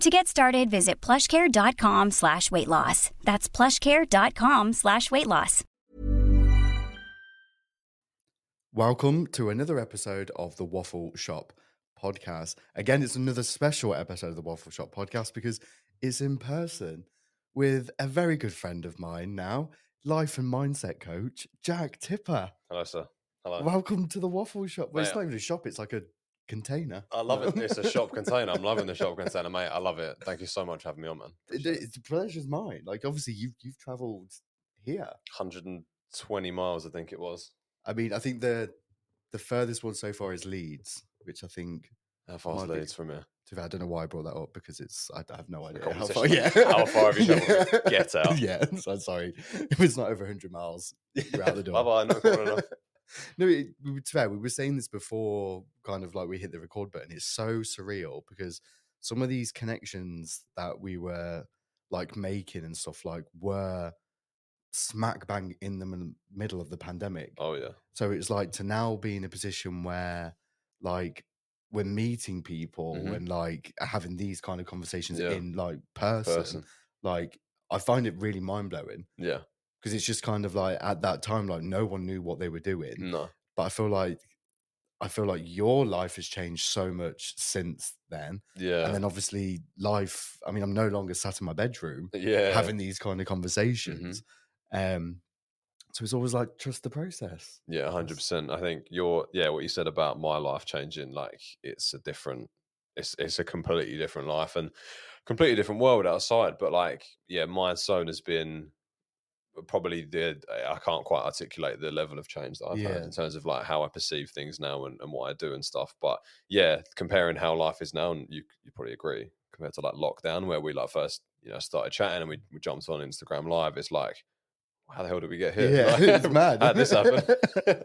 To get started, visit plushcare.com slash weight loss. That's plushcare.com slash weight loss. Welcome to another episode of the Waffle Shop podcast. Again, it's another special episode of the Waffle Shop podcast because it's in person with a very good friend of mine now, life and mindset coach, Jack Tipper. Hello, sir. Hello. Welcome to the Waffle Shop. Well, it's not even a shop, it's like a container. I love it. It's a shop container. I'm loving the shop container, mate. I love it. Thank you so much for having me on, man. It- It's the pleasure's mine. Like, obviously, you've, you've traveled here. 120 miles, I think it was. I mean, I think the the furthest one so far is Leeds, which I think How far is Might be- Leeds from here? To I don't know why I brought that up because it's I have no idea how far. Yeah. How far have you travelled? Get out. Yeah, so sorry if it's not over hundred miles. You're out the door. Bye bye. No enough. no, it, to be fair, we were saying this before, kind of like we hit the record button. It's so surreal because some of these connections that we were like making and stuff like were smack bang in the m- middle of the pandemic. Oh, yeah. So it's like to now be in a position where like we're meeting people Mhm. and like having these kind of conversations Yeah. in like person, Person. like I find it really mind blowing Yeah. Because it's just kind of like at that time like no one knew what they were doing, No. but I feel like I feel like your life has changed so much since then. Yeah. And then obviously life, I mean, I'm no longer sat in my bedroom yeah. having these kind of conversations. Mm-hmm. Um so it's always like trust the process. Yeah, hundred percent. I think your yeah, what you said about my life changing, like it's a different, it's it's a completely different life and completely different world outside. But like, yeah, my zone has been probably the I can't quite articulate the level of change that I've Yeah. had in terms of like how I perceive things now and, and what I do and stuff. But yeah, comparing how life is now, and you you probably agree compared to like lockdown where we like first you know started chatting and we, we jumped on Instagram live. It's like, how the hell did we get here? Yeah, Like, it's mad. How'd this happen?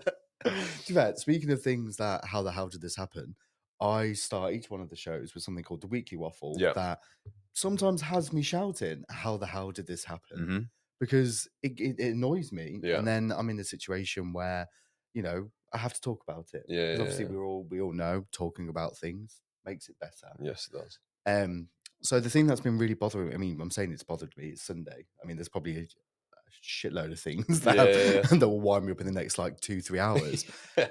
Be speaking of things that how the hell did this happen? I start each one of the shows with something called the Weekly Waffle Yeah. that sometimes has me shouting, "How the hell did this happen?" Mhm. Because it, it, it annoys me, Yeah. and then I'm in a situation where you know I have to talk about it. Yeah, yeah, obviously yeah. we all we all know talking about things makes it better. Yes, it does. Um, so the thing that's been really bothering me, I mean, I'm saying it's bothered me. It's Sunday. I mean, there's probably a, a shitload of things that, that will wind me up in the next like two, three hours.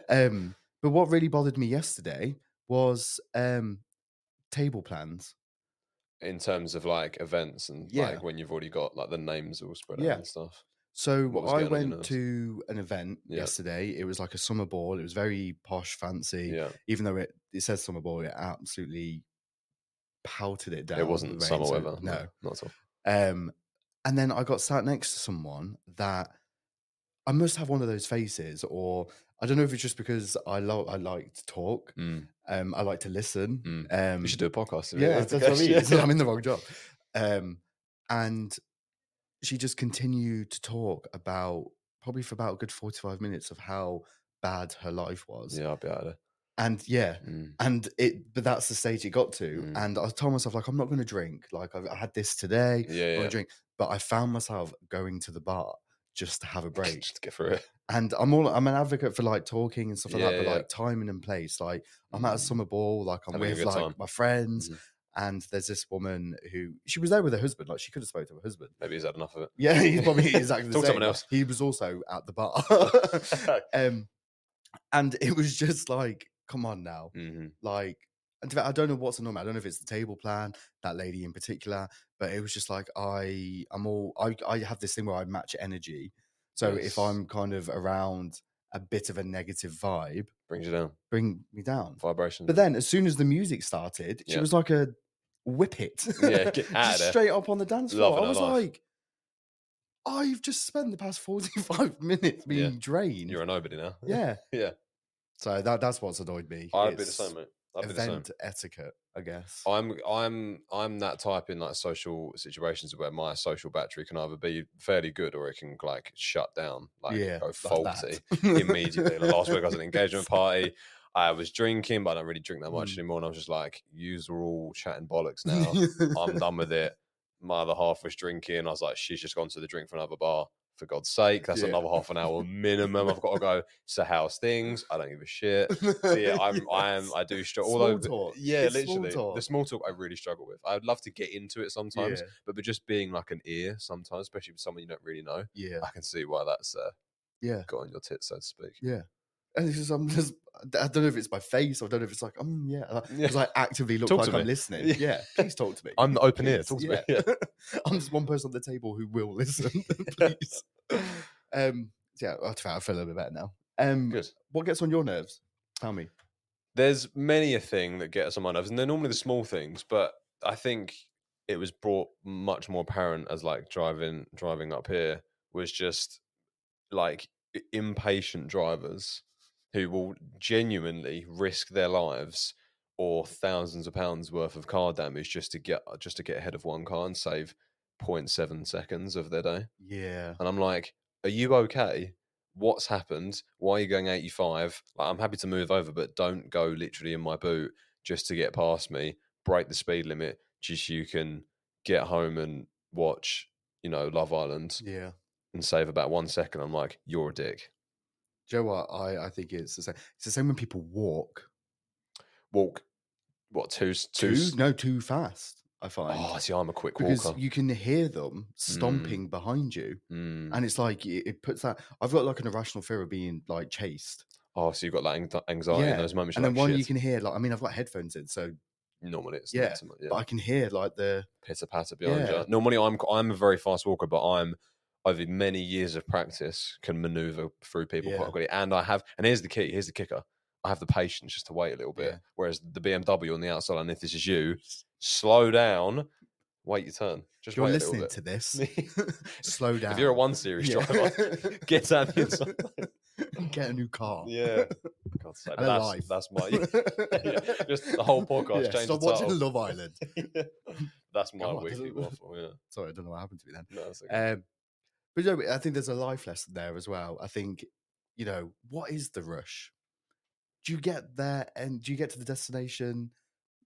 um, but what really bothered me yesterday was um, table plans. In terms of like events and Yeah. like when you've already got like the names all spread Yeah. out and stuff. So I getting on your went to an event Yeah. yesterday. It was like a summer ball. It was very posh, fancy. Yeah. Even though it, it says summer ball, it absolutely pouted it down. It wasn't summer rain, so weather. No. not at all. Um, and then I got sat next to someone that I must have one of those faces, or I don't know if it's just because I love I like to talk. Mm, Um, I like to listen. mm. Um, we should do a podcast. yeah, the that's what I mean. Yeah. I'm in the wrong job. Um, and she just continued to talk about probably for about a good 45 minutes of how bad her life was. Yeah, I'll be out of there. And yeah, Mm, and it, but that's the stage it got to. Mm. And I told myself, like, I'm not going to drink. Like, I've, I had this today. Yeah, I'm yeah. drink. But I found myself going to the bar just to have a break. Just to get through it. and I'm all I'm an advocate for like talking and stuff like that, but yeah. like timing and place. Like I'm at a Mm. summer ball, like I'm Having with like time. my friends, Mhm. and there's this woman who she was there with her husband. Like she could have spoke to her husband. Maybe he's had enough of it. Yeah, he's probably exactly the Talk to same. someone else. He was also at the bar. um, and it was just like, come on now. hmm Like, and I don't know what's the normal. I don't know if it's the table plan, that lady in particular, but it was just like I, I'm all, I, I have this thing where I match energy. So if I'm kind of around a bit of a negative vibe, Brings you down. bring me down. Vibration. But then as soon as the music started, she was like a whip it. Yeah, Just straight up on the dance floor. Loving I was like, I've just spent the past 45 minutes being Yeah. drained. You're a nobody now. yeah. yeah. So that that's what's annoyed me. I'd be the It's same, mate. I'd be the same. Event etiquette, I guess. I'm I'm I'm that type in like social situations where my social battery can either be fairly good or it can like shut down, like yeah. go faulty that. immediately. Like, last week I was at an engagement party. I was drinking, but I don't really drink that much Mm. anymore. And I was just like, "Yous are all chatting bollocks now. I'm done with it." My other half was drinking. I was like, "She's just gone to the drink for another bar." For God's sake, that's Yeah. another half an hour minimum. I've got to go. A house things. I don't give a shit. So yeah, I'm, I am, I do struggle. Small Although, talk. yeah, It's small literally, talk. the small talk I really struggle with. I'd love to get into it sometimes, Yeah. but but just being like an ear sometimes, especially with someone you don't really know, Yeah. I can see why that's uh, Yeah. got on your tits, so to speak. Yeah. And it's just, I'm just, I don't know if it's my face or I don't know if it's like, um, yeah. Because I actively look Talk like to I'm me. listening. Yeah. Please talk to me. I'm the open ear. Please, Talk to me. Yeah. I'm just one person on the table who will listen. Please. Um, yeah, I feel I feel a little bit better now. Um, Good. What gets on your nerves? Tell me. There's many a thing that gets on my nerves, and they're normally the small things, but I think it was brought much more apparent as like driving driving up here was just like impatient drivers who will genuinely risk their lives or thousands of pounds worth of car damage just to get just to get ahead of one car and save 0.7 seconds of their day. Yeah. And I'm like, are you okay? What's happened? Why are you going 85? Like, I'm happy to move over, but don't go literally in my boot just to get past me. Break the speed limit just so you can get home and watch, you know, Love Island Yeah. and save about one second. I'm like, you're a dick. Do you know what? I, I think it's the same. It's the same when people walk. Walk, what, two, s- two, Too, no, too fast, I find. Oh, see, I'm a quick because walker. you can hear them stomping behind you. Mm. And it's like, it, it puts that. I've got like an irrational fear of being like chased. Oh, so you've got that anxiety in those moments. And then like, one shit. you can hear, like, I mean, I've got headphones in, so, Normally it's Yeah, much- yeah. but I can hear like the. pitter patter behind Yeah. you. Normally, I'm I'm a very fast walker, but I'm over many years of practice can maneuver through people Yeah. quite quickly. And I have, and here's the key, here's the kicker. I have the patience just to wait a little bit. Yeah. Whereas the BMW on the outside, and if this is you, slow down, wait your turn. Just you're wait a listening bit. to this, slow down. If you're a one series Yeah. driver, get out the. Get a new car. Yeah. God's sake, that's, life. that's my yeah, just the whole podcast. Yeah, change stop watching. Love Island. That's my weekly waffle. Yeah, Sorry, I don't know what happened to me then. no, that's okay. Um, but you know, I think there's a life lesson there as well. I think, you know, what is the rush? Do you get there and do you get to the destination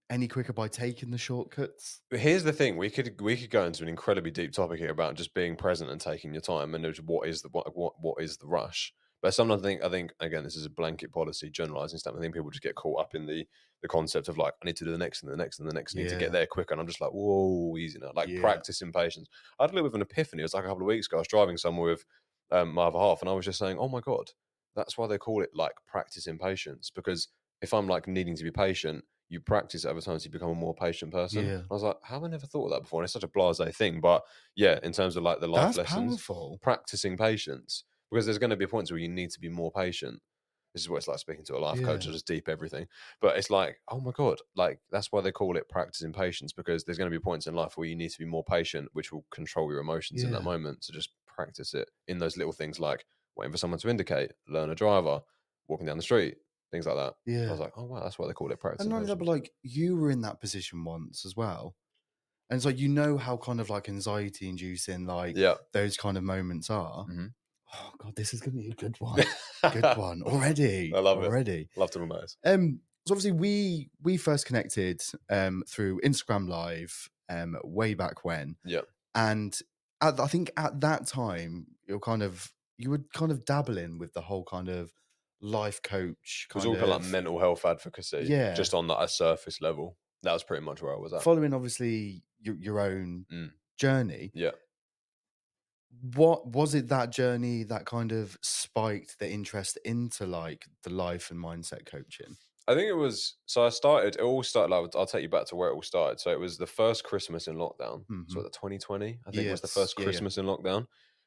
any quicker by taking the shortcuts? Here's the thing: we could we could go into an incredibly deep topic here about just being present and taking your time, and what is the what what, what is the rush. But sometimes I think I think again this is a blanket policy, generalizing stuff. I think people just get caught up in the the concept of like I need to do the next and the next and the next, I need to get there quicker, and I'm just like whoa, easy now. Like Yeah. practice impatience. I had a little bit of an epiphany. It was like a couple of weeks ago. I was driving somewhere with um, my other half, and I was just saying, oh my god, that's why they call it like practice impatience because if I'm like needing to be patient, you practice it over time so you become a more patient person. Yeah. I was like, how have I never thought of that before? And it's such a blase thing. But yeah, in terms of like the life That's lessons, powerful. practicing patience. Because there's going to be points where you need to be more patient. This is what it's like speaking to a life coach. Yeah. I just deep everything. But it's like, oh my God, like that's why they call it practicing patience, because there's going to be points in life where you need to be more patient, which will control your emotions in that moment. So just practice it in those little things like waiting for someone to indicate, learn a driver, walking down the street, things like that. Yeah, I was like, oh wow, that's why they call it practice. And not like you were in that position once as well. And so you know how kind of like anxiety inducing like yeah, those kind of moments are. Mhm. Oh god, this is gonna be a good one. good one. Already. I love it. Already. Love to know. Um so obviously we we first connected um through Instagram Live um way back when. Yeah. And at, I think at that time you're kind of you were kind of dabbling with the whole kind of life coach It was kind all kind of like mental health advocacy, Yeah. just on a surface level. That was pretty much where I was at. following obviously your, your own Mm. journey yeah, what was it that journey that kind of spiked the interest into like the life and mindset coaching I think it was. So I started. It all started. Like, I'll take you back to where it all started. So it was the first Christmas in lockdown. Mhm. So the 2020, I think was the Yes, first yeah, yeah. Christmas in lockdown.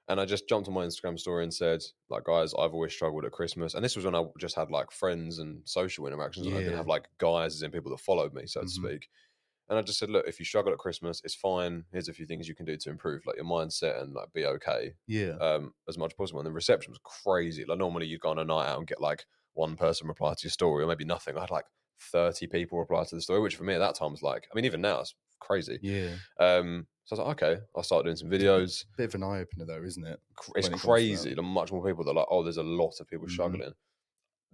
And I just jumped on my Instagram story and said, like, guys, I've always struggled at Christmas. And this was when I just had like friends and social interactions. And I didn't have like guys and people that followed me, so to Mhm. speak. And I just said, look, if you struggle at Christmas, it's fine. Here's a few things you can do to improve, like your mindset and like be okay yeah um, as much as possible. And the reception was crazy. Like normally you'd go on a night out and get like one person reply to your story or maybe nothing. I had like 30 people reply to the story, which for me at that time was like, I mean, even now it's crazy. yeah Um, so I was like, okay, I'll start doing some videos. bit of an eye-opener though isn't it It's it crazy. that. The much more people that are like, oh, there's a lot of people Mhm. struggling.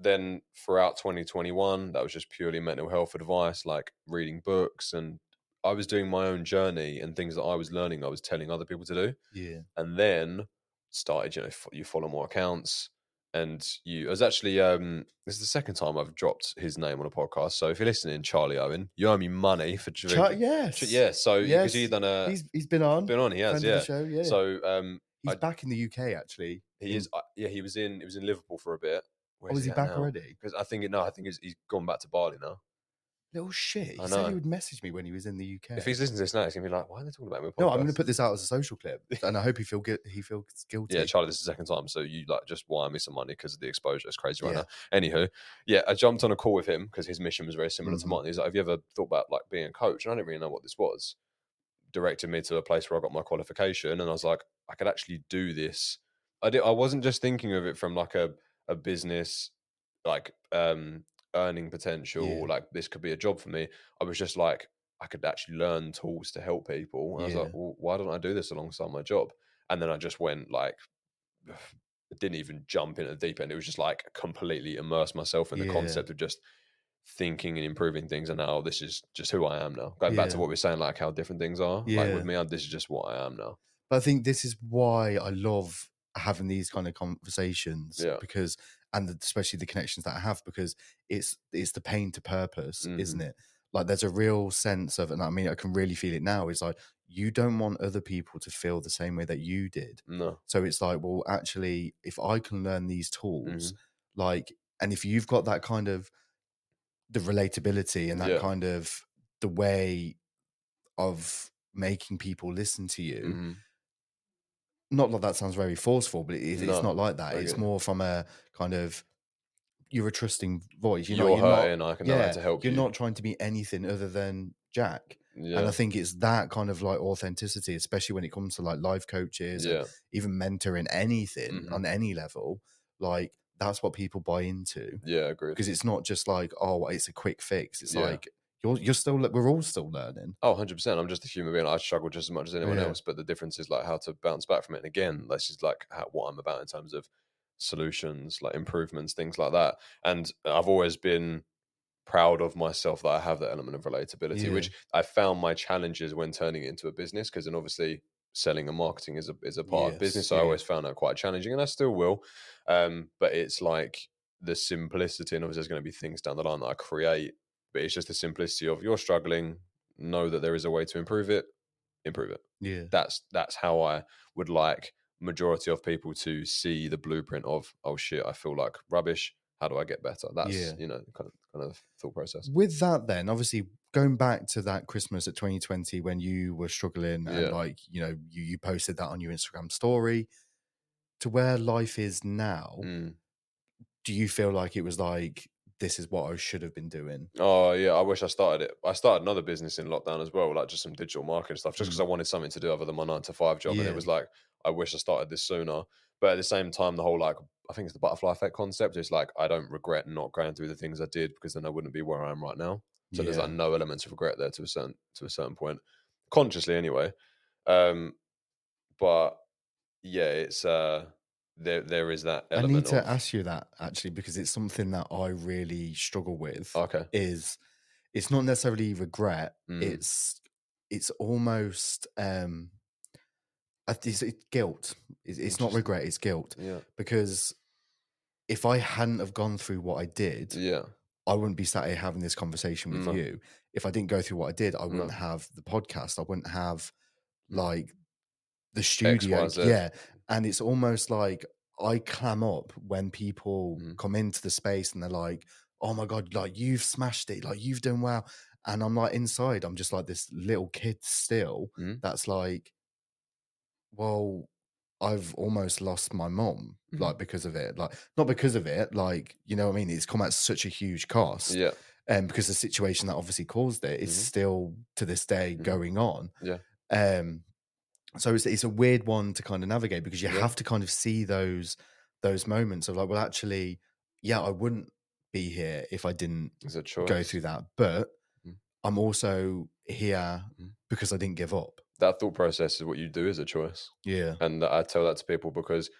Then throughout 2021, that was just purely mental health advice, like reading books. And I was doing my own journey and things that I was learning, I was telling other people to do. Yeah. And then started you know f- you follow more accounts and you it was actually um this is the second time i've dropped his name on a podcast so if you're listening charlie owen you owe me money for Ch- drinking yes. Yeah so yes. you've done a he's, he's been on. been on he has yeah. show yeah. So um he's I- back in the uk actually he is uh, yeah he was in he was in liverpool for a bit oh is he back already because i think no i think he's, he's gone back to bali now little shit he I said know. he would message me when he was in the uk if he's listening to this now he's gonna be like why are they talking about me on no i'm going to put this out as a social clip and i hope he feel gu- he feels guilty Yeah, Charlie, this is the second time, so you like just wire me some money because of the exposure. It's crazy right Yeah. now. Anywho, yeah, I jumped on a call with him because his mission was very similar Mhm. to mine. He's like, "Have you ever thought about like being a coach?" And I didn't really know what this was. Directed me to a place where I got my qualification, and I was like, I could actually do this. I did. I wasn't just thinking of it from like a a business, like um earning potential. Yeah. Like this could be a job for me. I was just like, I could actually learn tools to help people. And I was like, well, why don't I do this alongside my job? And then I just went like, didn't even jump in at the deep end. It was just like completely immerse myself in the Yeah. concept of just thinking and improving things. And now this is just who I am now. Going back to what we are saying, like how different things are. Like with me, I- this is just what I am now. But I think this is why I love having these kind of conversations Yeah. because and the, especially the connections that I have because it's it's the pain to purpose, isn't Mm-hmm. it? Like there's a real sense of and I mean I can really feel it now is like you don't want other people to feel the same way that you did. No. So it's like, well, actually, if I can learn these tools, Mm-hmm. like, and if you've got that kind of the relatability and that Yeah. kind of the way of making people listen to you, Mhm. Not that that sounds very forceful, but it, is- No, it's not like that. I It's more from a kind of you're a trusting voice. You're, You're, not, you're not- I can know yeah, to help you're you. not trying to be anything other than Jack. Yeah. And I think it's that kind of like authenticity, especially when it comes to like life coaches, yeah. even mentoring anything Mhm. on any level. Like that's what people buy into Yeah. Agreed. because it's not just like oh, it's a quick fix. It's Yeah. like you're you're still we're all still learning. Oh, 100%. I'm just a human being. I struggle just as much as anyone Yeah. else, but the difference is like how to bounce back from it. And again, this is like how, what I'm about in terms of solutions, like improvements, things like that. And I've always been proud of myself that I have that element of relatability, Yeah. which I found my challenges when turning it into a business because then obviously selling and marketing is a is a part of business. So I always found that quite challenging and I still will. Um, but it's like the simplicity and obviously there's going to be things down the line that I create, but it's just the simplicity of you're struggling, know that there is a way to improve it, improve it. Yeah, That's that's how I would like majority of people to see the blueprint of oh shit, I feel like rubbish. How do I get better? That's Yeah. you know kind of kind of thought process. with that then obviously going back to that christmas at 2020 when you were struggling and Yeah. like you know you, you posted that on your instagram story to where life is now Mm. do you feel like it was like this is what i should have been doing Oh yeah, I wish I started it. I started another business in lockdown as well, like just some digital marketing stuff, just because Mm. I wanted something to do other than my nine to five job. And it was like, I wish I started this sooner. But at the same time, the whole like I think it's the butterfly effect concept. It's like I don't regret not going through the things I did because then I wouldn't be where I am right now. So there's like no elements of regret there to a certain to a certain point, consciously anyway. Um, but yeah, it's uh there there is that I need to of, ask you that actually because it's something that I really struggle with. Okay. Is it's not necessarily regret. Mm. It's it's almost um, it's, it's guilt. It's, it's not regret. It's guilt Yeah. because if I hadn't have gone through what I did, Yeah. I wouldn't be sat here having this conversation with No. you. If I didn't go through what I did, I wouldn't No. have the podcast. I wouldn't have like the studio. Y, Z. Yeah. And it's almost like I clam up when people Mm. come into the space and they're like, oh my God, like you've smashed it, like you've done well. And I'm like, inside, I'm just like this little kid still Mm. that's like, well, I've almost lost my mom, Mhm. like because of it. Like, not because of it, like, you know what I mean? It's come at such a huge cost Yeah. um, because the situation that obviously caused it is Mhm. still to this day Mhm. going on. Yeah. Um, so it's it's a weird one to kind of navigate because you Yeah. have to kind of see those those moments of like, well, actually, yeah, I wouldn't be here if I didn't go through that, but Mhm. I'm also here Mhm. because I didn't give up. That thought process is what you do as a choice. Yeah, And I tell that to people because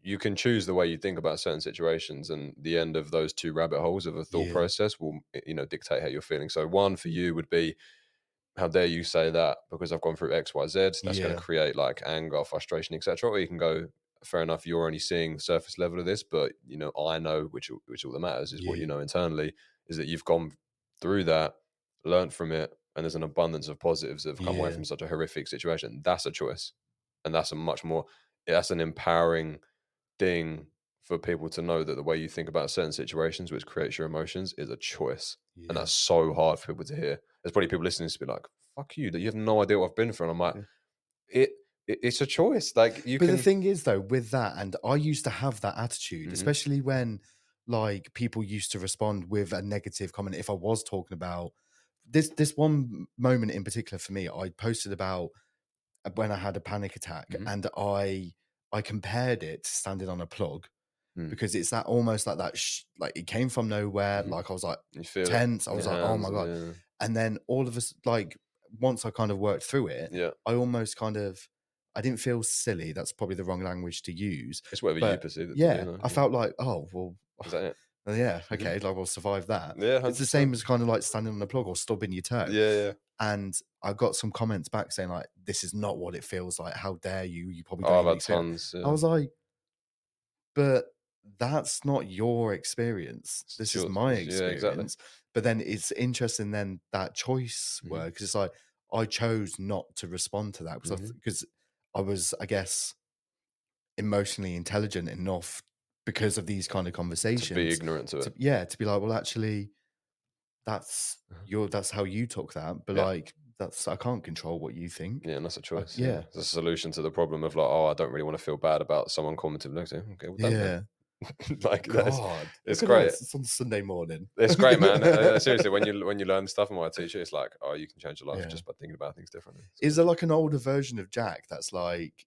you can choose the way you think about certain situations, and the end of those two rabbit holes of a thought Yeah. process will, eh, you know, dictate how you're feeling. So one for you would be, how dare you say that because I've gone through X, Y, Z. That's going to create like anger, frustration, etc. Or you can go, fair enough, you're only seeing the surface level of this, but you know, I know, which which all that matters is what you know internally, is that you've gone through that, learned from it, and there's an abundance of positives that have come away from such a horrific situation. That's a choice, and that's a much more that's an empowering thing for people to know that the way you think about certain situations, which creates your emotions, is a choice, yeah. and that's so hard for people to hear. There's probably people listening to be like, "Fuck you," that you have no idea what I've been through. And I'm like, Yeah. it, it it's a choice. Like you but can. the thing is though with that and i used to have that attitude Mhm. especially when like people used to respond with a negative comment if i was talking about this this one moment in particular for me i posted about uh, when i had a panic attack Mhm. and i i compared it to standing on a plug Mm. because it's that almost like that sh- like it came from nowhere Mhm. like i was like feel it tense i was your like oh my god and- and then all of us like once i kind of worked through it Yeah, i almost kind of i didn't feel silly that's probably the wrong language to use It's whatever you perceive it. yeah be, you know? i felt like oh well Is that it? yeah Mhm. okay like we'll survive that Yeah, it's the same as kind of like standing on a plug or stubbing your toe Yeah, yeah. and i got some comments back saying like this is not what it feels like how dare you you probably Oh, had tons. Yeah. i was like but that's not your experience this is my yeah, exactly. But then it's interesting then that choice Mhm. word because it's like i chose not to respond to that because because I was i guess emotionally intelligent enough because of these kind of conversations to be ignorant to it. to- yeah to be like well actually that's Uh-huh. your that's how you took that but Yeah. like that's i can't control what you think Yeah, and that's a choice. yeah. it's a solution to the problem of like, oh, I don't really want to feel bad about someone commenting. Okay, well, yeah. like that's, it's great. us, it's on sunday morning it's great, man. Uh, seriously, when you when you learn stuff from what I teach you, it's like, oh, you can change your life Yeah. just by thinking about things differently. So- is there like an older version of jack that's like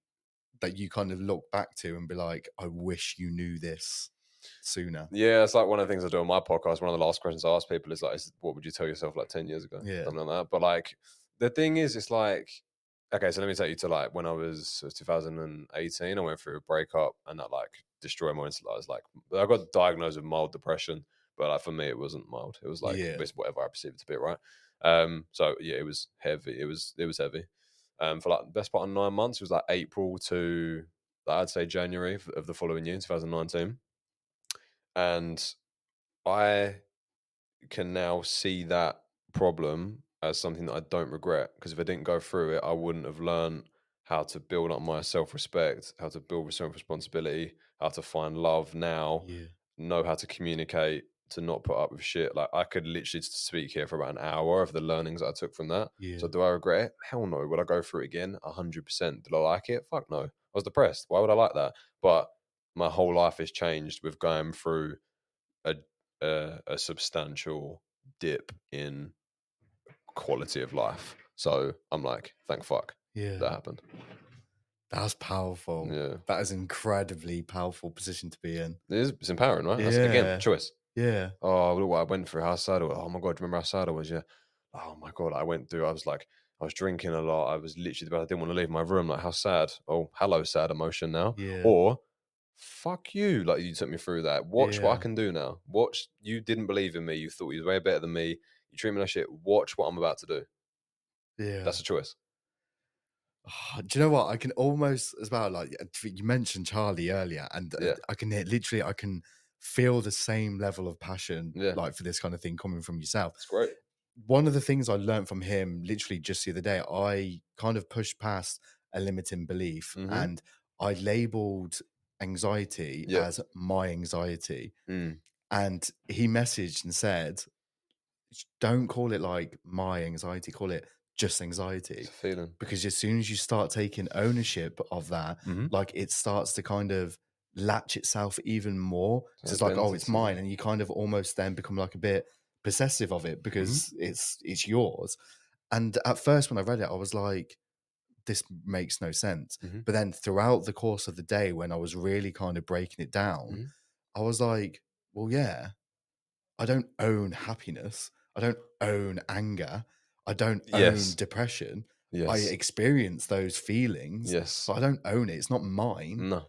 that you kind of look back to and be like i wish you knew this sooner Yeah, it's like one of the things I do on my podcast. One of the last questions I ask people is like, is, "What would you tell yourself like ten years ago?" Yeah. something like that. But like, the thing is, it's like, okay, so let me take you to like when I was, was 2018. I went through a breakup, and that like destroyed my mental. I was like, I got diagnosed with mild depression, but like for me, it wasn't mild. It was like Yeah. it's whatever I perceived it to be, right? Um, so yeah, it was heavy. It was it was heavy. Um, for like the best part of nine months, it was like April to I'd say January of the following year, 2019 and I can now see that problem as something that I don't regret because if I didn't go through it, I wouldn't have learned how to build up my self respect, how to build self responsibility, how to find love now, yeah know how to communicate, to not put up with shit. Like I could literally speak here for about an hour of the learnings that I took from that. yeah So do I regret it? Hell no. Would I go through it again? hundred percent. Did I like it? Fuck no. I was depressed. Why would I like that? But my whole life has changed with going through a a, a substantial dip in quality of life. So I'm like, thank fuck yeah that happened. That's powerful. Yeah. That is incredibly powerful position to be in. It is. It's empowering, right? That's, Yeah. again, choice. Yeah. Oh, look what I went through. How sad I was. Oh my god, remember how sad I was? Yeah. Oh my god, I went through. I was like, I was drinking a lot. I was literally, but I didn't want to leave my room. Like, how sad. Oh, hello, sad emotion now. Yeah. Or, fuck you. Like you took me through that. Watch what I can do now. Watch. You didn't believe in me. You thought you was way better than me. You treat me like shit. Watch what I'm about to do. yeah. That's a choice. Ah, Do you know what? I can almost as well like you mentioned Charlie earlier, and uh, Yeah. I can hear literally I can feel the same level of passion Yeah. like for this kind of thing coming from yourself. It's great. One of the things I learned from him literally just the other day, I kind of pushed past a limiting belief Mhm. and I labeled anxiety Yeah. as my anxiety. Mm. And he messaged and said, Don't call it like my anxiety, call it just anxiety It's a feeling. because as soon as you start taking ownership of that, Mhm. like it starts to kind of latch itself even more. So it's like, oh, it's mine, and you kind of almost then become like a bit possessive of Mm-hmm. it because it's it's yours. And at first, when I read it, I was like, this makes no sense. Mhm. But then throughout the course of the day, when I was really kind of breaking it down, Mhm. I was like, well, yeah, I don't own happiness. I don't own anger. I don't Yes. own depression. Yes. I experience those feelings, yes. but I don't own it. It's not mine. No.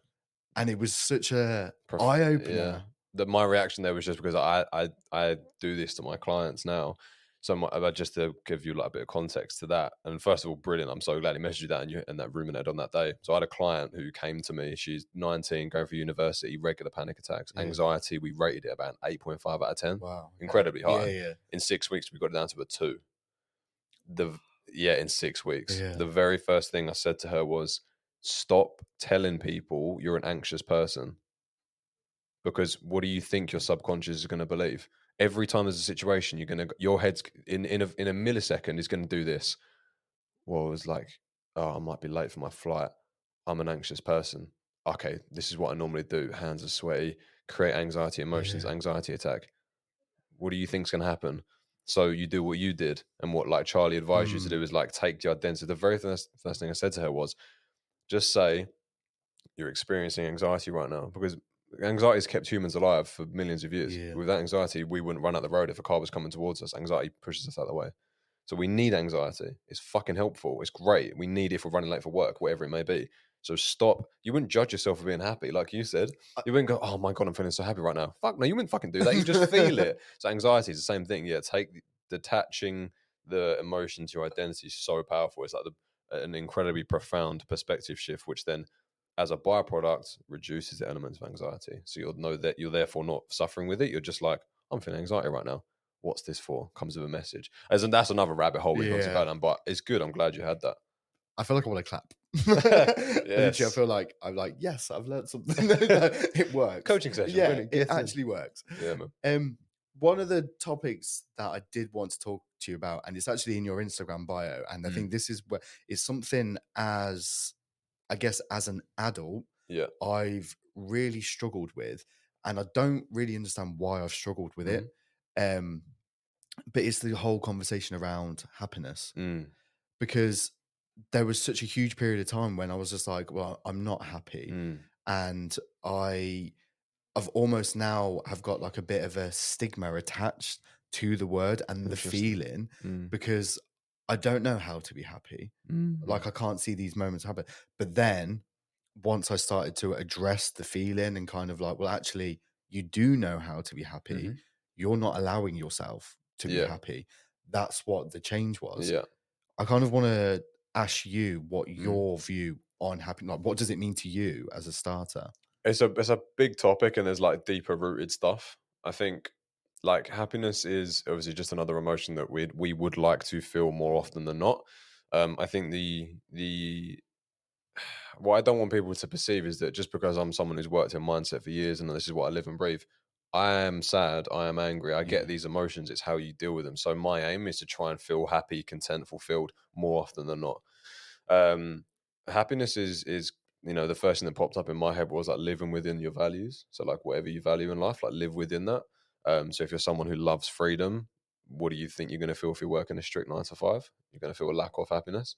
And it was such a Prof- eye opener. Yeah. That my reaction there was just because I, I I do this to my clients now. So my, uh, just to give you like a bit of context to that. And first of all, brilliant. I'm so glad he messaged you that and you and that ruminated on that day. So I had a client who came to me. She's 19, going for university, regular panic attacks, Yeah. anxiety. We rated it about 8.5 out of 10. Wow. Incredibly high. Yeah, yeah. In six weeks, we got it down to a two. The yeah, in six weeks. The very first thing I said to her was, "Stop telling people you're an anxious person." Because what do you think your subconscious is going to believe? Every time there's a situation, you're to your head's in in a, in a millisecond is going to do this. Well, it was like, oh, I might be late for my flight. I'm an anxious person. Okay, this is what I normally do. Hands are sweaty, create anxiety, emotions, Yeah. anxiety attack. What do you think's going to happen? So you do what you did, and what like Charlie advised you to Mm. do is like take the identity. The very first, first thing I said to her was, just say you're experiencing anxiety right now because anxiety has kept humans alive for millions of years. Yeah. Without anxiety, we wouldn't run out the road if a car was coming towards us. Anxiety pushes us out of the way. So we need anxiety. It's fucking helpful. It's great. We need it if we're running late for work, whatever it may be. So stop. You wouldn't judge yourself for being happy, like you said. You wouldn't go, "Oh my god, I'm feeling so happy right now." Fuck no, you wouldn't fucking do that. You just feel it. So anxiety is the same thing. Yeah, take detaching the emotion to your identity is so powerful. It's like the, an incredibly profound perspective shift, which then, as a byproduct, reduces the elements of anxiety. So you'll know that you're therefore not suffering with it. You're just like, I'm feeling anxiety right now. What's this for? Comes with a message. As that's another rabbit hole we Yeah. go down. But it's good. I'm glad you had that. I feel like I want to clap. Literally, I feel like I'm like, yes, I've learned something. it works. Coaching session. Yeah, it actually works. Yeah, man. Um, one of the topics that I did want to talk to you about, and it's actually in your Instagram bio, and I Mm. think this is where it's something as, I guess, as an adult, Yeah. I've really struggled with, and I don't really understand why I've struggled with it. Mm-hmm. Um, but it's the whole conversation around happiness Mm. because there was such a huge period of time when I was just like, well, I'm not happy, Mm. and I, I've almost now have got like a bit of a stigma attached to the word and the feeling Mm. because I don't know how to be happy. Mm. Like I can't see these moments happen. But then once I started to address the feeling and kind of like, well, actually, you do know how to be happy. Mhm. You're not allowing yourself to be happy. That's what the change was. Yeah. I kind of want to ask you what Mm. your view on happiness. Like, what does it mean to you as a starter? it's a it's a big topic and there's like deeper rooted stuff. I think like happiness is obviously just another emotion that we we would like to feel more often than not. Um, I think the the what I don't want people to perceive is that just because I'm someone who's worked in mindset for years and this is what I live and breathe, I am sad, I am angry, I get these emotions. It's how you deal with them. So my aim is to try and feel happy, content, fulfilled more often than not. Um, happiness is is you know the first thing that popped up in my head was like living within your values. So like whatever you value in life, like live within that. Um, so if you're someone who loves freedom, what do you think you're going to feel if you work in a strict nine to five? You're going to feel a lack of happiness.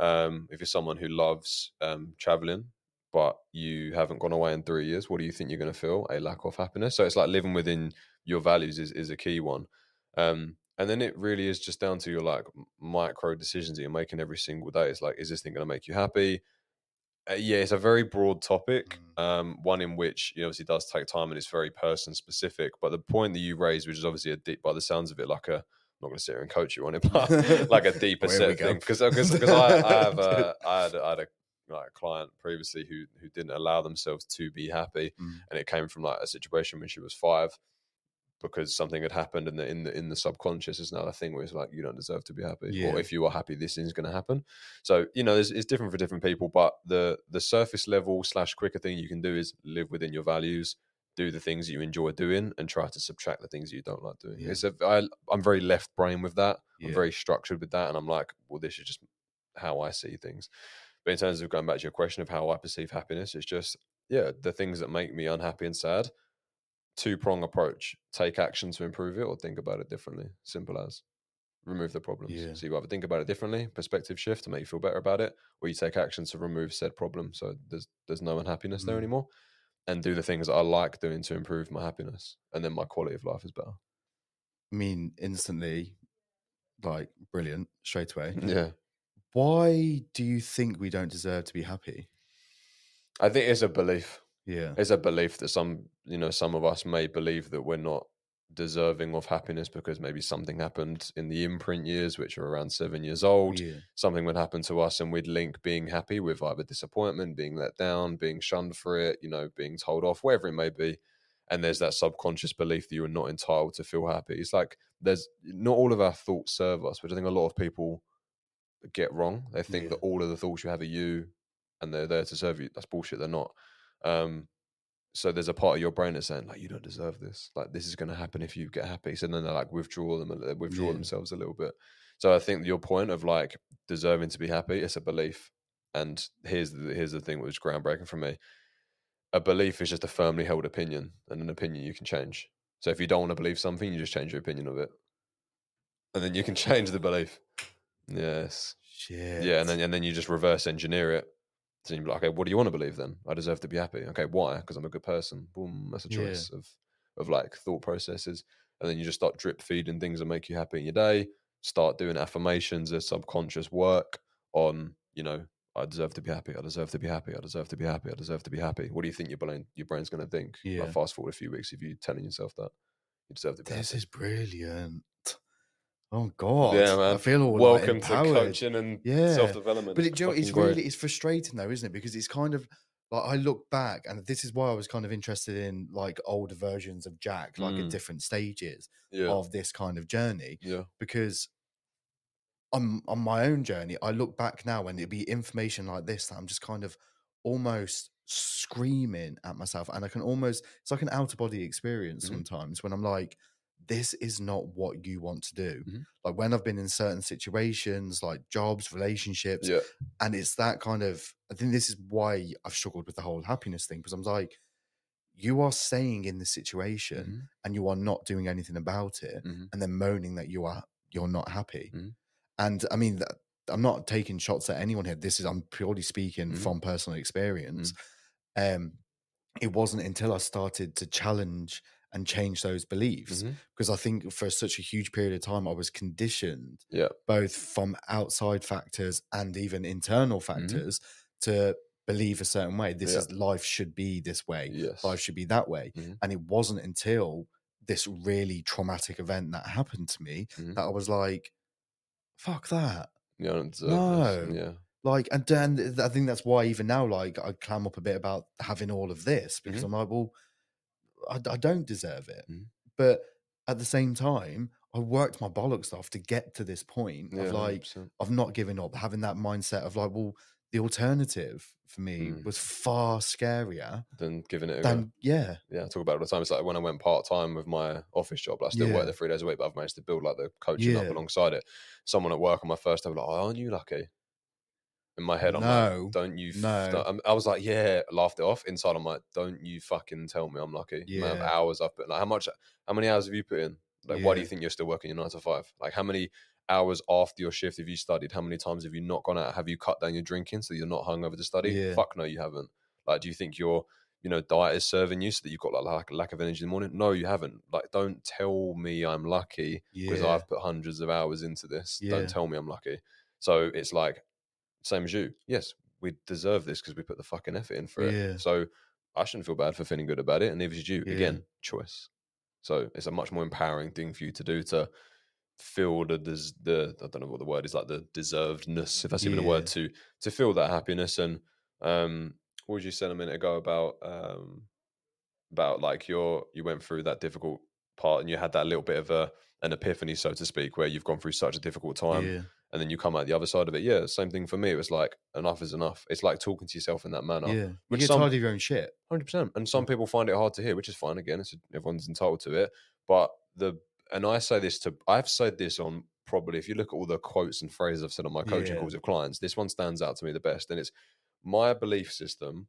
Um, if you're someone who loves um, traveling, but you haven't gone away in three years, what do you think you're going to feel? A lack of happiness. So it's like living within your values is, is a key one. Um, and then it really is just down to your like micro decisions that you're making every single day. It's like, is this thing going to make you happy? Uh, yeah, it's a very broad topic, Mm. um, one in which you obviously does take time and it's very person specific. But the point that you raised, which is obviously a deep, by the sounds of it, like a I'm not going to sit here and coach you on it, but like a deeper set thing. Because because I, I have a, I had I had a like a client previously who who didn't allow themselves to be happy, Mm. and it came from like a situation when she was five because something had happened and the in the in the subconscious is now a thing where it's like you don't deserve to be happy Yeah. or if you are happy this is going to happen. So you know it's, it's different for different people but the the surface level slash quicker thing you can do is live within your values do the things you enjoy doing and try to subtract the things you don't like doing. Yeah. it's a I, i'm very left brain with that. I'm very structured with that and i'm like well this is just how i see things. But in terms of going back to your question of how i perceive happiness it's just yeah the things that make me unhappy and sad two prong approach take action to improve it or think about it differently simple as remove the problems Yeah. so you either think about it differently perspective shift to make you feel better about it or you take action to remove said problem so there's there's no unhappiness there Mm. anymore and do the things i like doing to improve my happiness and then my quality of life is better I mean, instantly, like brilliant, straight away. yeah Why do you think we don't deserve to be happy? i think it's a belief Yeah. it's a belief that some you know some of us may believe that we're not deserving of happiness because maybe something happened in the imprint years which are around seven years old. Yeah. something would happen to us and we'd link being happy with either disappointment being let down being shunned for it you know being told off whatever it may be. And there's that subconscious belief that you're not entitled to feel happy. It's like there's not all of our thoughts serve us which i think a lot of people get wrong. They think Yeah. that all of the thoughts you have are you and they're there to serve you. That's bullshit. They're not um so there's a part of your brain that's saying like you don't deserve this. Like this is going to happen if you get happy. So then they like withdraw them withdraw Yeah. themselves a little bit. So i think your point of like deserving to be happy it's a belief. And here's the here's the thing which is groundbreaking for me. A belief is just a firmly held opinion and an opinion you can change. So if you don't want to believe something you just change your opinion of it. And then you can change the belief. Yes. Shit. yeah, and then and then you just reverse engineer it. So you're like, okay, what do you want to believe then? I deserve to be happy. Okay, why? Because I'm a good person. Boom, that's a Yeah. choice of of like thought processes. And then you just start drip feeding things that make you happy in your day. Start doing affirmations as subconscious work on, you know, I deserve to be happy. I deserve to be happy. I deserve to be happy. I deserve to be happy. What do you think your brain your brain's going to think? Like, Yeah. fast forward a few weeks, if you're telling yourself that you deserve to be This happy. is brilliant. Oh God. yeah, man. I feel all like, Welcome to empowered. coaching and Yeah. self development. But it, do you know, it's really it's frustrating though, isn't it? Because it's kind of like I look back, and this is why I was kind of interested in like older versions of Jack, like at Mm. different stages yeah, of this kind of journey. yeah, Because on on my own journey, I look back now and it'd be information like this that I'm just kind of almost screaming at myself, and I can almost it's like an out of body experience Mhm. sometimes when I'm like. This is not what you want to do. Mhm. Like when I've been in certain situations, like jobs, relationships, yeah. and it's that kind of i think this is why i've struggled with the whole happiness thing because i'm like you are staying in the situation Mhm. and you are not doing anything about it Mhm. and then moaning that you are you're not happy Mhm. and i mean that, i'm not taking shots at anyone here this is i'm purely speaking Mhm. from personal experience Mm-hmm. um it wasn't until i started to challenge and change those beliefs Mhm. because i think for such a huge period of time i was conditioned Yeah. both from outside factors and even internal factors to believe a certain way. This Yeah. is life should be this way. Yes. Life should be that way. Mhm. And it wasn't until this really traumatic event that happened to me Mhm. that I was like, fuck that. Yeah, No. Yeah. Like, and then I think that's why even now, like, I clam up a bit about having all of this because Mhm. I'm like, well, I, I don't deserve it. Mhm. But at the same time, I worked my bollocks off to get to this point Yeah. of like, 100%. of not giving up, having that mindset of like, well, the alternative for me Mm. was far scarier than giving it a go. yeah, Yeah, I talk about it all the time. It's like when I went part time with my office job, like, I still Yeah. work there three days a week, but I've managed to build like the coaching up alongside it. Someone at work on my first day was like, "Oh, aren't you lucky?" In my head, I'm No. like, "Don't you?" F- No. I'm- was like, "Yeah," laughed it off. Inside, I'm like, "Don't you fucking tell me I'm lucky." The amount of Yeah. hours I've put. Like, how much? How many hours have you put in? Like, why do you think you're still working your nine to five? Like, how many hours after your shift have you studied? How many times have you not gone out? Have you cut down your drinking so you're not hungover to study? Yeah. Fuck no, you haven't. Like, do you think your you know diet is serving you so that you've got like lack, lack of energy in the morning? No, you haven't. Like, don't tell me I'm lucky because Yeah. I've put hundreds of hours into this. Yeah. Don't tell me I'm lucky. So it's like same as you. Yes, we deserve this because we put the fucking effort in for Yeah. it. So I shouldn't feel bad for feeling good about it, and neither should you. Yeah. Again, choice. So it's a much more empowering thing for you to do to feel the the I don't know what the word is like the deservedness, if that's even a word, to to feel that happiness. And um, what was you saying a minute ago about um about like your you went through that difficult part and you had that little bit of a an epiphany, so to speak, where you've gone through such a difficult time yeah. And then you come out the other side of it. Yeah, same thing for me. It was like enough is enough. It's like talking to yourself in that manner. Yeah. You which get some- tired of your own shit. Hundred percent. And some people find it hard to hear, which is fine. Again, it's everyone's entitled to it. But the and I say this to I've said this on probably if you look at all the quotes and phrases I've said on my coaching Yeah. calls with clients, this one stands out to me the best, and it's my belief system.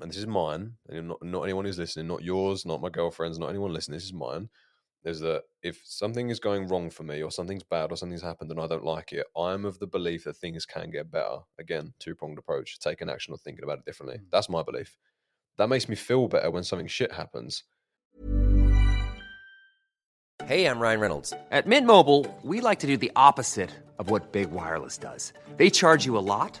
And this is mine, and not not anyone who's listening, not yours, not my girlfriend's, not anyone listening. This is mine. Is that if something is going wrong for me, or something's bad, or something's happened, and I don't like it, I'm of the belief that things can get better. Again, two pronged approach: taking action or thinking about it differently. Mm. That's my belief that makes me feel better when something shit happens. Hey, I'm Ryan Reynolds. At Mint Mobile, we like to do the opposite of what Big Wireless does. They charge you a lot,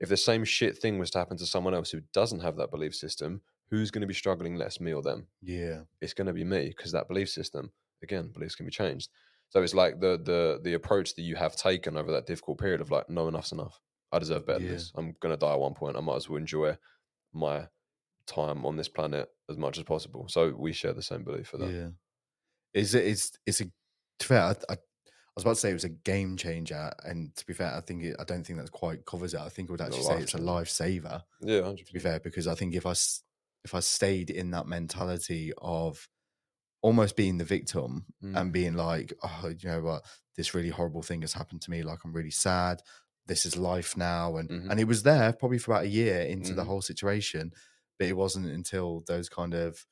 If the same shit thing was to happen to someone else who doesn't have that belief system, who's going to be struggling less, me or them? Yeah. It's going to be me because that belief system, again, beliefs can be changed. So it's like the the the approach that you have taken over that difficult period of like, no, enough's enough. I deserve better than this. I'm going to die at one point. I might as well enjoy my time on this planet as much as possible. So we share the same belief for that. Yeah. Is it? It's it's a. To fair, I, I was about to say it was a game changer, and to be fair, I think it, I don't think that quite covers it. I think I would actually say it's a lifesaver. Yeah, 100%. To be fair, because I think if I if I stayed in that mentality of almost being the victim Mm. and being like, oh, you know what, this really horrible thing has happened to me. Like I'm really sad. This is life now, and Mhm. and it was there probably for about a year into the Mhm. whole situation, but it wasn't until those kind of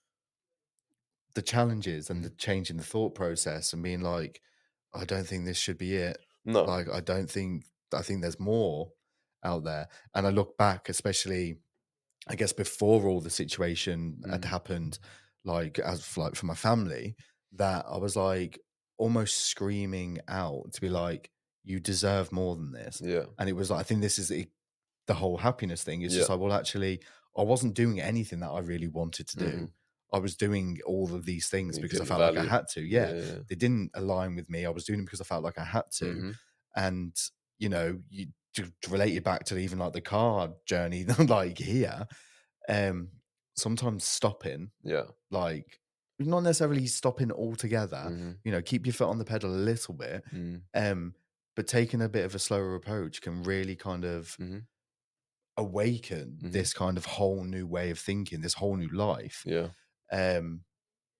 the challenges and the Mm. change in the thought process and being like, I don't think this should be it. No. Like I don't think I think there's more out there. And I look back, especially I guess before all the situation had Mm. happened, like as like for my family, that I was like almost screaming out to be like, you deserve more than this. yeah. And it was like I think this is the, the whole happiness thing. It's just like, well, actually, I wasn't doing anything that I really wanted to do. Mhm. I was doing all of these things You because I felt like I had to. Yeah. yeah. They didn't align with me. I was doing them because I felt like I had to. Mhm. And, you know, you to relate it back to even like the car journey, like here, um, sometimes stopping, Yeah. like not necessarily stopping altogether, Mhm. you know, keep your foot on the pedal a little bit. Mm. Um, but taking a bit of a slower approach can really kind of Mhm. awaken Mhm. this kind of whole new way of thinking, this whole new life. Yeah. Um,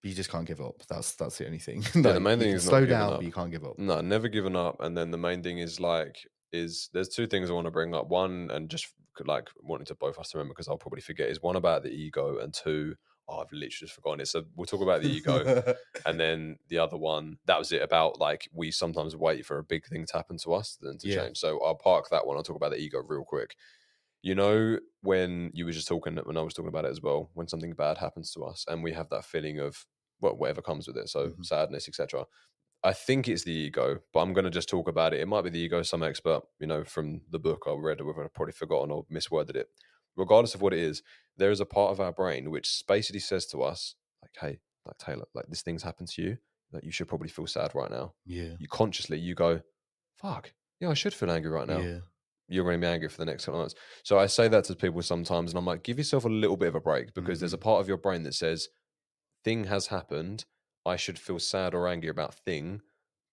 but you just can't give up. That's that's the only thing. Yeah, the main thing is slow down, but you can't give up. No, never given up. And then the main thing is like, is there's two things I want to bring up. One, and just like wanting to both us to remember because I'll probably forget, is one about the ego, and two, oh, I've literally just forgotten it. So we'll talk about the ego. and then the other one, that was it about like we sometimes wait for a big thing to happen to us than to Yeah. change. So I'll park that one. I'll talk about the ego real quick. You know, when you were just talking, when I was talking about it as well, when something bad happens to us and we have that feeling of well, whatever comes with it, so Mhm. sadness, etc. I think it's the ego, but I'm going to just talk about it. It might be the ego. Some expert, you know, from the book I read, or I've probably forgotten or misworded it. Regardless of what it is, there is a part of our brain which basically says to us, like, "Hey, like Taylor, like this thing's happened to you. Like you should probably feel sad right now." Yeah. You consciously you go, "Fuck, yeah, I should feel angry right now." Yeah. You're going to be angry for the next couple of months. So I say that to people sometimes, and I'm like, give yourself a little bit of a break because there's a Mm-hmm. part of your brain that says, "Thing has happened. I should feel sad or angry about thing."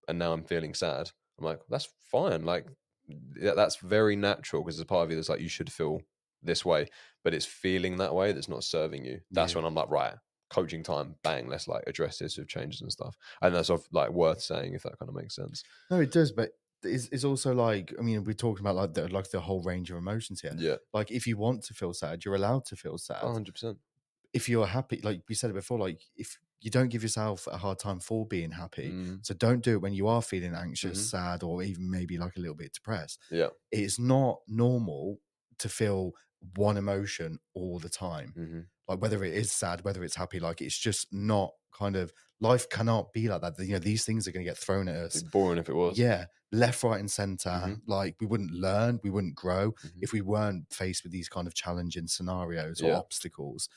and now I'm feeling sad. I'm like, that's fine. Like, that's very natural because there's a part of you that's like, you should feel this way, but it's feeling that way that's not serving you. That's Yeah. when I'm like, right, coaching time, bang, let's like address this with changes and stuff. And that's of like worth saying if that kind of makes sense. No, it does, but it's, it's also like I mean, we're talking about like the, like the whole range of emotions here. Yeah, Like, if you want to feel sad, you're allowed to feel sad. 100%. If you're happy, like we said it before, like if you don't give yourself a hard time for being happy, Mm, so don't do it when you are feeling anxious, Mhm. sad, or even maybe like a little bit depressed. yeah. It's not normal to feel one emotion all the time. hmm like whether it is sad, whether it's happy, like it's just not kind of life cannot be like that. You know, these things are going to get thrown at us. It'd boring if it was. Yeah, left, right, and center. Mhm. Like we wouldn't learn, we wouldn't grow Mhm. if we weren't faced with these kind of challenging scenarios or Yeah. obstacles.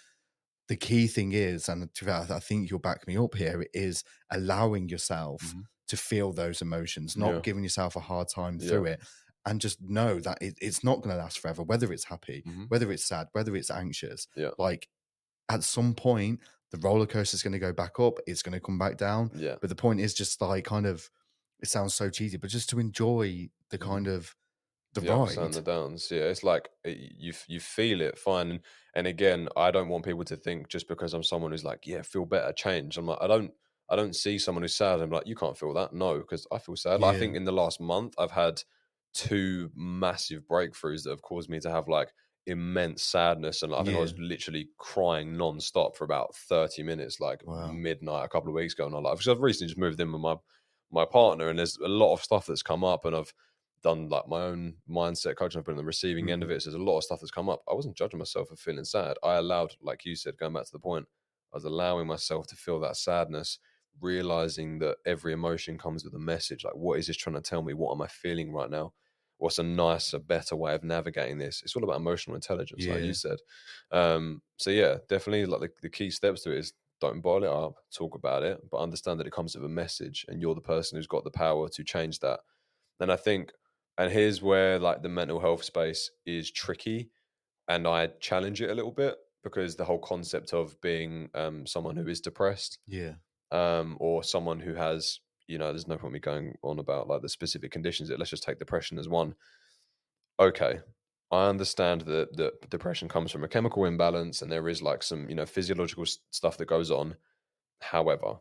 The key thing is, and I think you'll back me up here, is allowing yourself Mhm. to feel those emotions, not Yeah. giving yourself a hard time Yeah. through it. And just know that it, it's not going to last forever, whether it's happy, Mhm. whether it's sad, whether it's anxious. Yeah. Like at some point, the roller coaster is going to go back up, it's going to come back down. Yeah. But the point is just like kind of, it sounds so cheesy, but just to enjoy the mm-hmm. kind of the the ups and ride. the downs. Yeah, it's like eh, it, you you feel it fine. And, again, I don't want people to think just because I'm someone who's like, yeah, feel better, change. I'm like, I don't, I don't see someone who's sad. I'm like, you can't feel that. No, because I feel sad. Like, I think in the last month, I've had two massive breakthroughs that have caused me to have like immense sadness. And like, I think I was literally crying non-stop for about 30 minutes, like Wow. midnight a couple of weeks ago. And I'm like, because I've recently just moved in with my my partner, and there's a lot of stuff that's come up, and I've done like my own mindset coaching. I've been on the receiving end of Mm-hmm. it. So there's a lot of stuff that's come up. I wasn't judging myself for feeling sad. I allowed, like you said, going back to the point, I was allowing myself to feel that sadness, realizing that every emotion comes with a message. Like, what is this trying to tell me? What am I feeling right now? What's a nicer, better way of navigating this? It's all about emotional intelligence, like you said. Um, so yeah, definitely like the, the key steps to it is don't boil it up, talk about it, but understand that it comes with a message and you're the person who's got the power to change that. And I think, and here's where like the mental health space is tricky. And I challenge it a little bit because the whole concept of being um, someone who is depressed Yeah. um, or someone who has, you know, there's no point me going on about like the specific conditions. Let's just take depression as one. Okay, I understand that that depression comes from a chemical imbalance, and there is like some, you know, physiological stuff that goes on. However,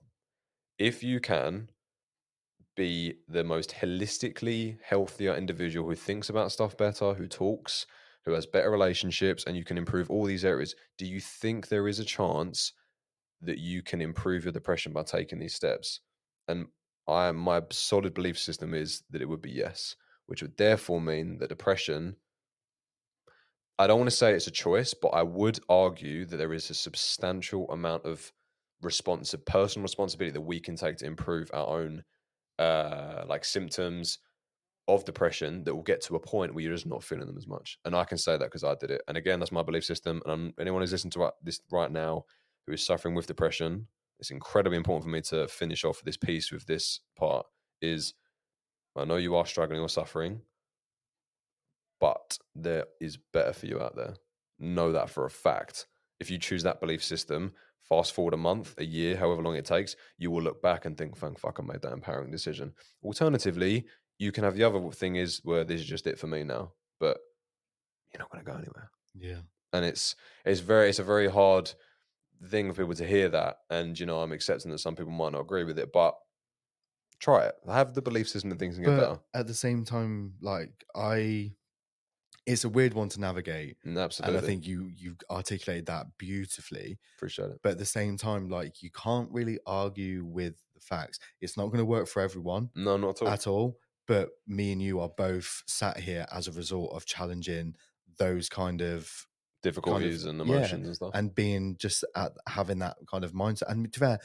if you can be the most holistically healthier individual who thinks about stuff better, who talks, who has better relationships, and you can improve all these areas, do you think there is a chance that you can improve your depression by taking these steps? And I my solid belief system is that it would be yes, which would therefore mean that depression. I don't want to say it's a choice, but I would argue that there is a substantial amount of responsi- personal responsibility that we can take to improve our own uh like symptoms of depression that will get to a point where you're just not feeling them as much. And I can say that because I did it. And again, that's my belief system. And I'm, anyone who's listening to this right now who is suffering with depression, it's incredibly important for me to finish off this piece with this part is I know you are struggling or suffering, but there is better for you out there. Know that for a fact. If you choose that belief system, fast forward a month, a year, however long it takes, you will look back and think, thank fuck I made that empowering decision. Alternatively, you can have the other thing is where this is just it for me now, but you're not going to go anywhere. Yeah. And it's it's very it's a very hard thing for people to hear that. And you know, I'm accepting that some people might not agree with it, but try it. Have the belief system that things can get But better. at the same time, like I, it's a weird one to navigate, And absolutely, and I think you you articulated that beautifully. appreciate it. But at the same time, like you can't really argue with the facts. It's not going to work for everyone No, not at all. at all. But me and you are both sat here as a result of challenging those kind of Difficulties and yeah, emotions and stuff. and being just at having that kind of mindset. And to be fair,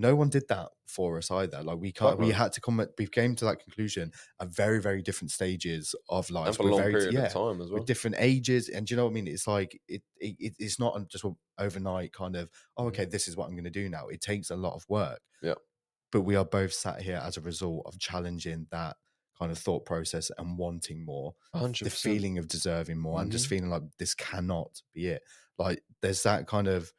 no one did that for us either. Like we can't, we no. had to come. At, we came to that conclusion at very, very different stages of life. and for a long very- period yeah, of time as well. with different ages. And do you know what I mean? It's like it, it it- it's not just overnight kind of oh okay, this is what I'm going to do now. It takes a lot of work. Mm-hmm. Yeah. But we are both sat here as a result of challenging that kind of thought process and wanting more, hundred the feeling of deserving more, and just Mhm. feeling like this cannot be it. Like there's that kind of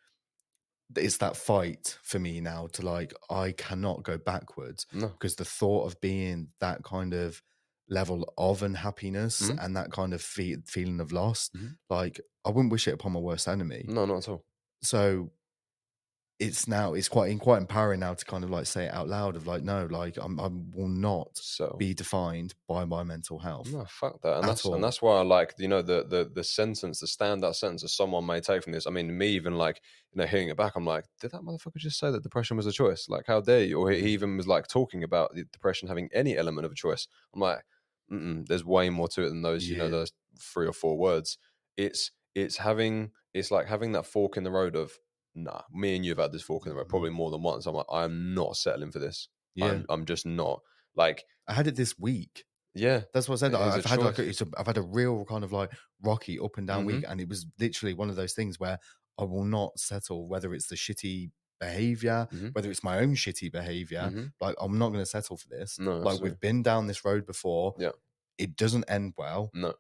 it's that fight for me now to like I cannot go backwards No. because the thought of being that kind of level of unhappiness Mhm. and that kind of fe- feeling of loss, Mhm. like I wouldn't wish it upon my worst enemy. No, not at all. So it's now it's quite quite empowering now to kind of like say it out loud of like no, like I'm I will not So be defined by my mental health. No, fuck that. And that's all. and that's why I like you know the the the sentence, the standout sentence that someone may take from this. I mean, me even like you know hearing it back, I'm like, did that motherfucker just say that depression was a choice? Like, how dare you? Or he even was like talking about the depression having any element of a choice. I'm like, Mm-mm, there's way more to it than those you know those three or four words. It's it's having it's like having that fork in the road of nah. Me and you have had this fork in the road Mhm. probably more than once. I'm like, I'm not settling for this. Yeah, I'm, I'm just not like I had it this week. yeah. That's what I said. It is a I've had like a, choice. it's a, I've had a real kind of like rocky up and down week, Mhm. and it was literally one of those things where I will not settle. Whether it's the shitty behavior, Mhm. whether it's my own shitty behavior, Mhm. like I'm not going to settle for this. No, like absolutely. we've been down this road before. Yeah. it doesn't end well. No.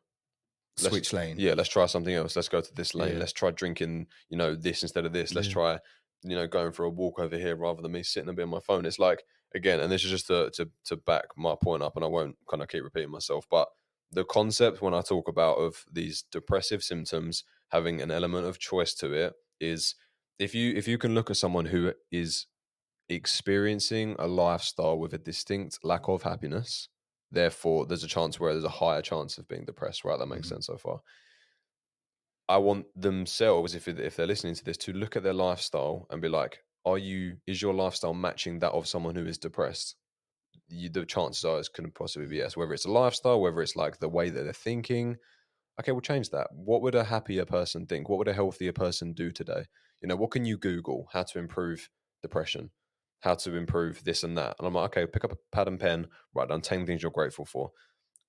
Let's- Switch lane. Yeah, let's try something else. Let's go to this lane. Yeah. Let's try drinking, you know, this instead of this. Let's Yeah. try, you know, going for a walk over here rather than me sitting and being on my phone. It's like again, and this is just to to to back my point up, and I won't kind of keep repeating myself, but the concept when I talk about of these depressive symptoms having an element of choice to it is if you if you can look at someone who is experiencing a lifestyle with a distinct lack of happiness therefore there's a chance where there's a higher chance of being depressed right? That makes Mhm. sense so far. I want themselves if, if they're listening to this to look at their lifestyle and be like are you is your lifestyle matching that of someone who is depressed? You, the chances are it couldn't possibly be yes whether it's a lifestyle whether it's like the way that they're thinking. Okay we'll change that. What would a happier person think? What would a healthier person do today? You know what can you google how to improve depression how to improve this and that. And i'm like okay pick up a pad and pen write down 10 things you're grateful for.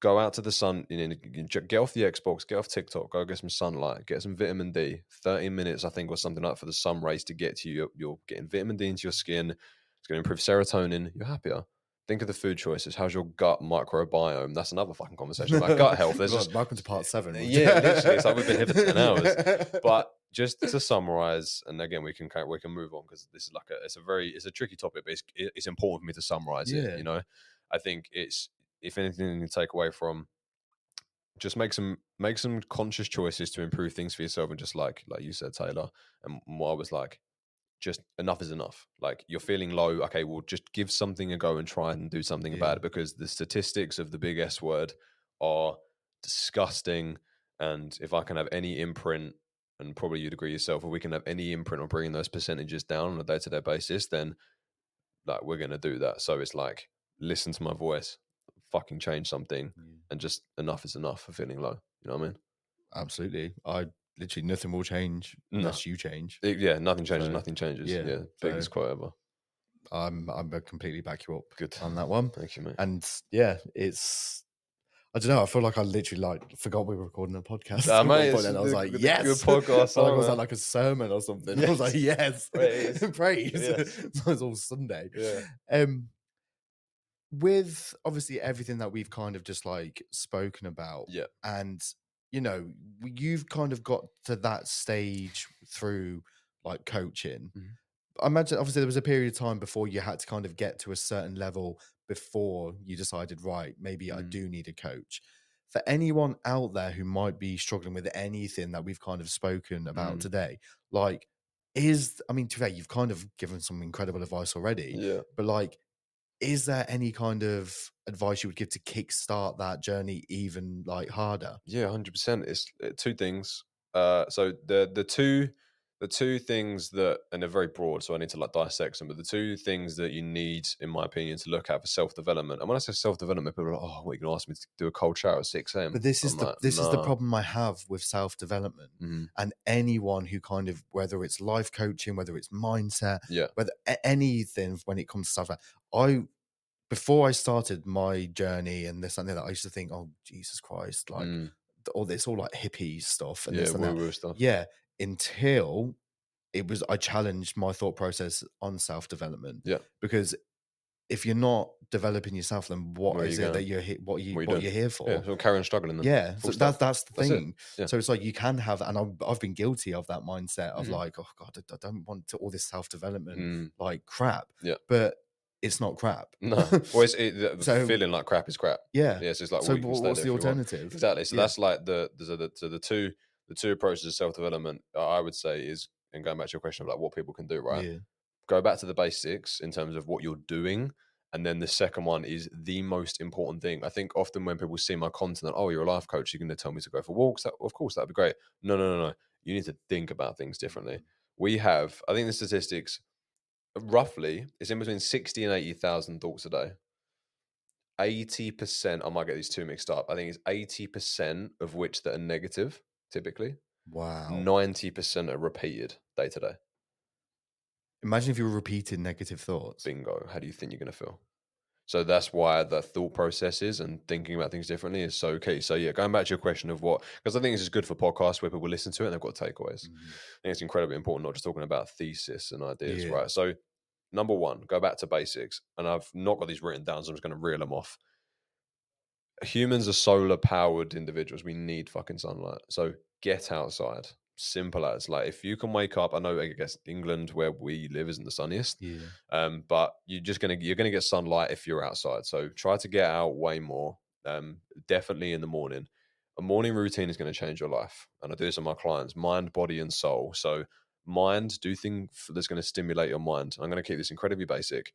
Go out to the sun you know, get off the xbox get off tiktok go get some sunlight get some vitamin d. 30 minutes i think or something like for the sun rays to get to you you're, getting vitamin d into your skin. It's going to improve serotonin. You're happier. Think of the food choices. How's your gut microbiome? That's another fucking conversation about gut health. There's God, just welcome to part seven. yeah, literally, it's like we've been here for 10 hours. but just to mm. summarize, and again, we can kind we can move on because this is like a it's a very it's a tricky topic, but it's it's important for me to summarize Yeah. it. You know, I think it's if anything you take away from just make some make some conscious choices to improve things for yourself, and just like like you said, Taylor, and what I was like, just enough is enough. Like you're feeling low, okay, well, just give something a go and try and do something Yeah. about it because the statistics of the big S word are disgusting. And if I can have any imprint, and probably you'd agree yourself, if we can have any imprint on bringing those percentages down on a day to day basis, then like we're going to do that. So it's like, listen to my voice, fucking change something, and just enough is enough for feeling low. You know what I mean? Absolutely. I literally nothing will change No. unless you change. It- yeah, nothing changes, So, nothing changes. yeah, Yeah, biggest so- quote ever. I'm I'm completely back you up Good. on that one. Thank you, mate. And yeah, it's I don't know. I feel like I literally like forgot we were recording a podcast. Ah, one mate, and I was the- like, the good yes, podcast, like, was that like a sermon or something? I was like, yes, Praise. praise. Yes. so it's all Sunday. Yeah. Um, with obviously everything that we've kind of just like spoken about, Yeah. and you know, you've kind of got to that stage through like coaching. Mhm. I imagine obviously there was a period of time before you had to kind of get to a certain level before you decided, right, maybe I Mm. do need a coach. For anyone out there who might be struggling with anything that we've kind of spoken about Mm. today, like, is I mean, today you've kind of given some incredible advice already, Yeah. but like, is there any kind of advice you would give to kickstart that journey even like harder? Yeah, hundred percent. It's uh, two things. Uh, so the the two the two things that, and they're very broad, so I need to like dissect them. But the two things that you need, in my opinion, to look at for self development. And when I say self development, people are like, "Oh, what are you going to ask me to do a cold shower at six a.m.?" But this is I'm the like, this is the problem I have with self development, Mhm. and anyone who kind of whether it's life coaching, whether it's mindset, Yeah, whether anything when it comes to stuff like I before I started my journey and this and that, I used to think, oh Jesus Christ, like Mm. all this all like hippie stuff and yeah, this and that. stuff. Yeah, until it was I challenged my thought process on self development. Yeah. because if you're not developing yourself, then what Where is it that you're he- what you What are you what you're here for? Yeah, so carry on struggling. Then. Yeah, Full so that's that's the That's it. thing. Yeah. So it's like you can have, and I've, I've been guilty of that mindset of Mhm. like, oh god, I, I don't want to, all this self development Mm, like crap. Yeah. but it's not crap. no, well, it's, it, So- feeling like crap is crap. yeah. Yeah, so it's like so well, you can wha- stay what's the if you want. alternative? Exactly. So Yeah. that's like the so the so the two the two approaches to self development. Uh, I would say is and going back to your question of like what people can do. Right. Yeah. Go back to the basics in terms of what you're doing. And then the second one is the most important thing. I think often when people see my content, oh, you're a life coach, you're going to tell me to go for walks. That, of course, that'd be great. No, no, no, no. You need to think about things differently. Mm. We have, I think the statistics, roughly, it's in between 60 and 80,000 thoughts a day. 80%, I might get these two mixed up. I think it's 80% of which that are negative, typically. Wow. 90% are repeated day to day. Imagine if you were repeating negative thoughts. bingo how do you think you're going to feel so that's why the thought processes and thinking about things differently is so key so yeah going back to your question of what because i think this is good for podcasts where people listen to it and they've got takeaways Mhm. i think it's incredibly important not just talking about thesis and ideas Yeah. right so number one go back to basics and i've not got these written down so i'm just going to reel them off humans are solar powered individuals we need fucking sunlight so get outside simple as like if you can wake up i know i guess england where we live isn't the sunniest Yeah. um, but you're just gonna you're gonna get sunlight if you're outside. So try to get out way more. Um, definitely in the morning. A morning routine is going to change your life, and I do this with my clients: mind, body, and soul. So mind, do things that's going to stimulate your mind. I'm going to keep this incredibly basic.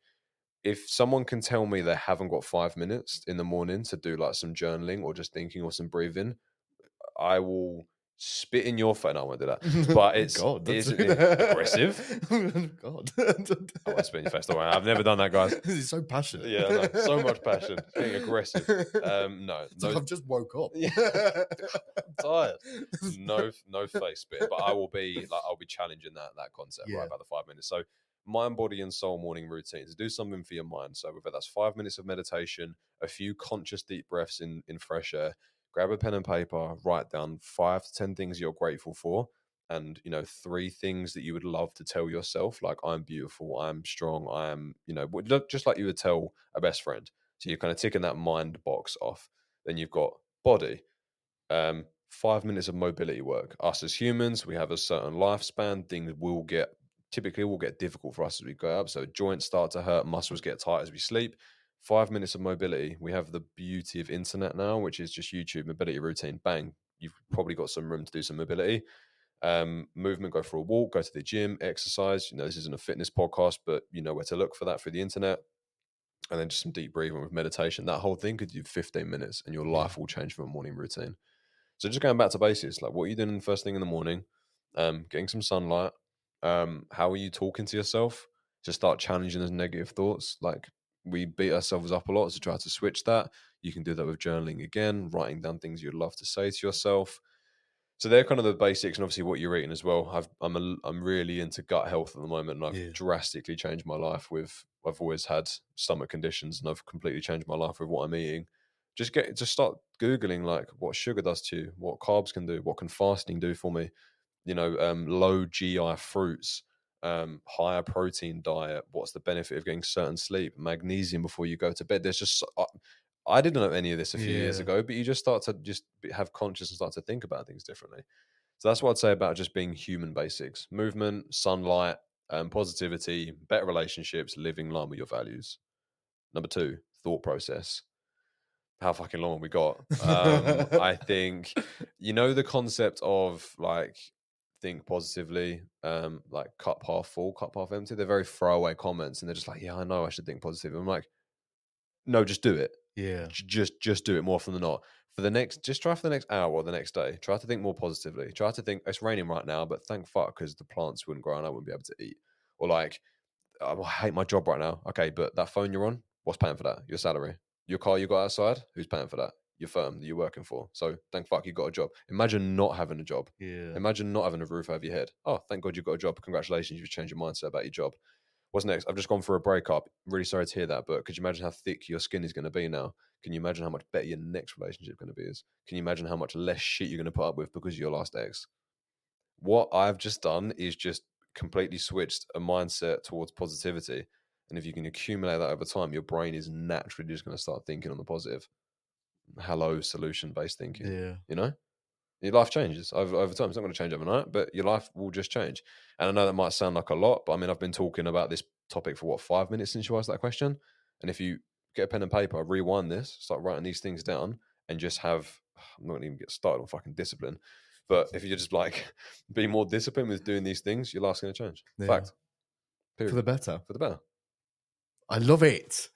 If someone can tell me they haven't got five minutes in the morning to do like some journaling or just thinking or some breathing, I will spit in your face. No, I won't do that. But it's God, it's aggressive. God, I won't spit in your face. Don't worry. I've never done that, guys. He's so passionate. Yeah, know. so much passion. Being aggressive. Um, no, It's like I've just woke up. Yeah. I'm tired. no, no face spit. But I will be like, I'll be challenging that that concept Yeah. right about the five minutes. So, mind, body, and soul morning routines. Do something for your mind. So whether that's five minutes of meditation, a few conscious deep breaths in in fresh air. Grab a pen and paper. Write down five to ten things you're grateful for. And you know, three things that you would love to tell yourself, like I'm beautiful, I'm strong, I am, you know, just like you would tell a best friend. So you're kind of ticking that mind box off. Then you've got body, um, five minutes of mobility work. Us as humans, we have a certain lifespan. Things will get typically will get difficult for us as we go up. So joints start to hurt, muscles get tight as we sleep. Five minutes of mobility. We have the beauty of internet now, which is just YouTube mobility routine. Bang, you've probably got some room to do some mobility. Um, movement, go for a walk, go to the gym, exercise. You know, this isn't a fitness podcast, but you know where to look for that through the internet. And then just some deep breathing with meditation. That whole thing could do 15 minutes and your life will change from a morning routine. So just going back to basics, like what are you doing first thing in the morning? Um, getting some sunlight. Um, how are you talking to yourself? Just start challenging those negative thoughts. Like we beat ourselves up a lot, so try to switch that. You can do that with journaling again, writing down things you'd love to say to yourself. So they're kind of the basics, and obviously what you're eating as well. I've, I'm a, I'm really into gut health at the moment, and I've Yeah. drastically changed my life. With I've always had stomach conditions, and I've completely changed my life with what I'm eating. Just get just start googling like what sugar does to you, what carbs can do, what can fasting do for me. You know, um, low GI fruits, um, higher protein diet. What's the benefit of getting certain sleep? Magnesium before you go to bed. There's just I, I didn't know any of this a few years ago, but you just start to just have conscious and start to think about things differently. So that's what I'd say about just being human basics: movement, sunlight, um, positivity, better relationships, living in line with your values. Number two, thought process. How fucking long have we got? Um, I think you know the concept of like think positively, um, like cup half full, cup half empty. They're very throwaway comments, and they're just like, "Yeah, I know I should think positive." I'm like, "No, just do it. Yeah. Just just do it more often than not. for the next, just try for the next hour or the next day. Try to think more positively. Try to think it's raining right now, but thank fuck because the plants wouldn't grow and I wouldn't be able to eat. Or like, "Oh, I hate my job right now. Okay, but that phone you're on, what's paying for that? Your salary. Your car you got outside, who's paying for that? Your firm that you're working for. So thank fuck you got a job. Imagine not having a job. Yeah. Imagine not having a roof over your head. Oh, thank God you got a job. Congratulations, you've changed your mindset about your job. What's next? I've just gone for a breakup. Really sorry to hear that, but could you imagine how thick your skin is going to be now? Can you imagine how much better your next relationship going to be? Is can you imagine how much less shit you're going to put up with because of your last ex? What I've just done is just completely switched a mindset towards positivity, and if you can accumulate that over time, your brain is naturally just going to start thinking on the positive. Hello, solution based thinking Yeah. you know your life changes over, over time it's not going to change overnight but your life will just change and i know that might sound like a lot but i mean i've been talking about this topic for what five minutes since you asked that question and if you get a pen and paper rewind this start writing these things down and just have i'm not going to even get started on fucking discipline but if you just like be more disciplined with doing these things your life's going to change Yeah. fact Period. For the better. for the better I love it.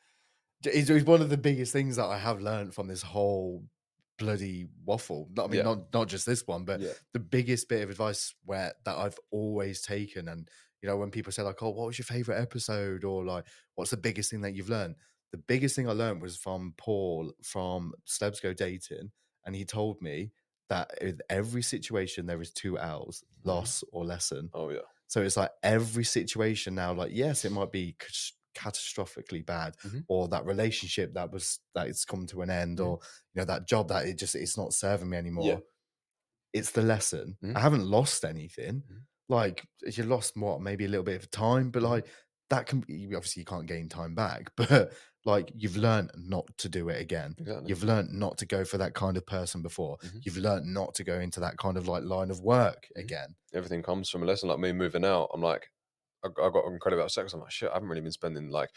It's one of the biggest things that I have learned from this whole bloody waffle. Not- I mean, Yeah. not not just this one, but yeah the biggest bit of advice where that I've always taken. And you know, when people say like, "Oh, what was your favorite episode?" or like, "What's the biggest thing that you've learned?" The biggest thing I learned was from Paul from Celebs Go Dating, and he told me that in every situation there is two L's: mm-hmm. loss or lesson. oh yeah So it's like every situation now, like, yes, it might be catastrophically bad, Mhm. or that relationship that was that it's come to an end, Mhm. or you know, that job that it just it's not serving me anymore. It's the lesson. Mhm. I haven't lost anything. Mhm. Like you lost what, maybe a little bit of time, but Mhm. like that can be obviously you can't gain time back, but like you've learned not to do it again. exactly You've learned not to go for that kind of person before. Mhm. You've learned not to go into that kind of like line of work Mhm. again. everything comes from a lesson. Like me moving out, I'm like, I, I got incredible about sex. I'm like, shit, I haven't really been spending like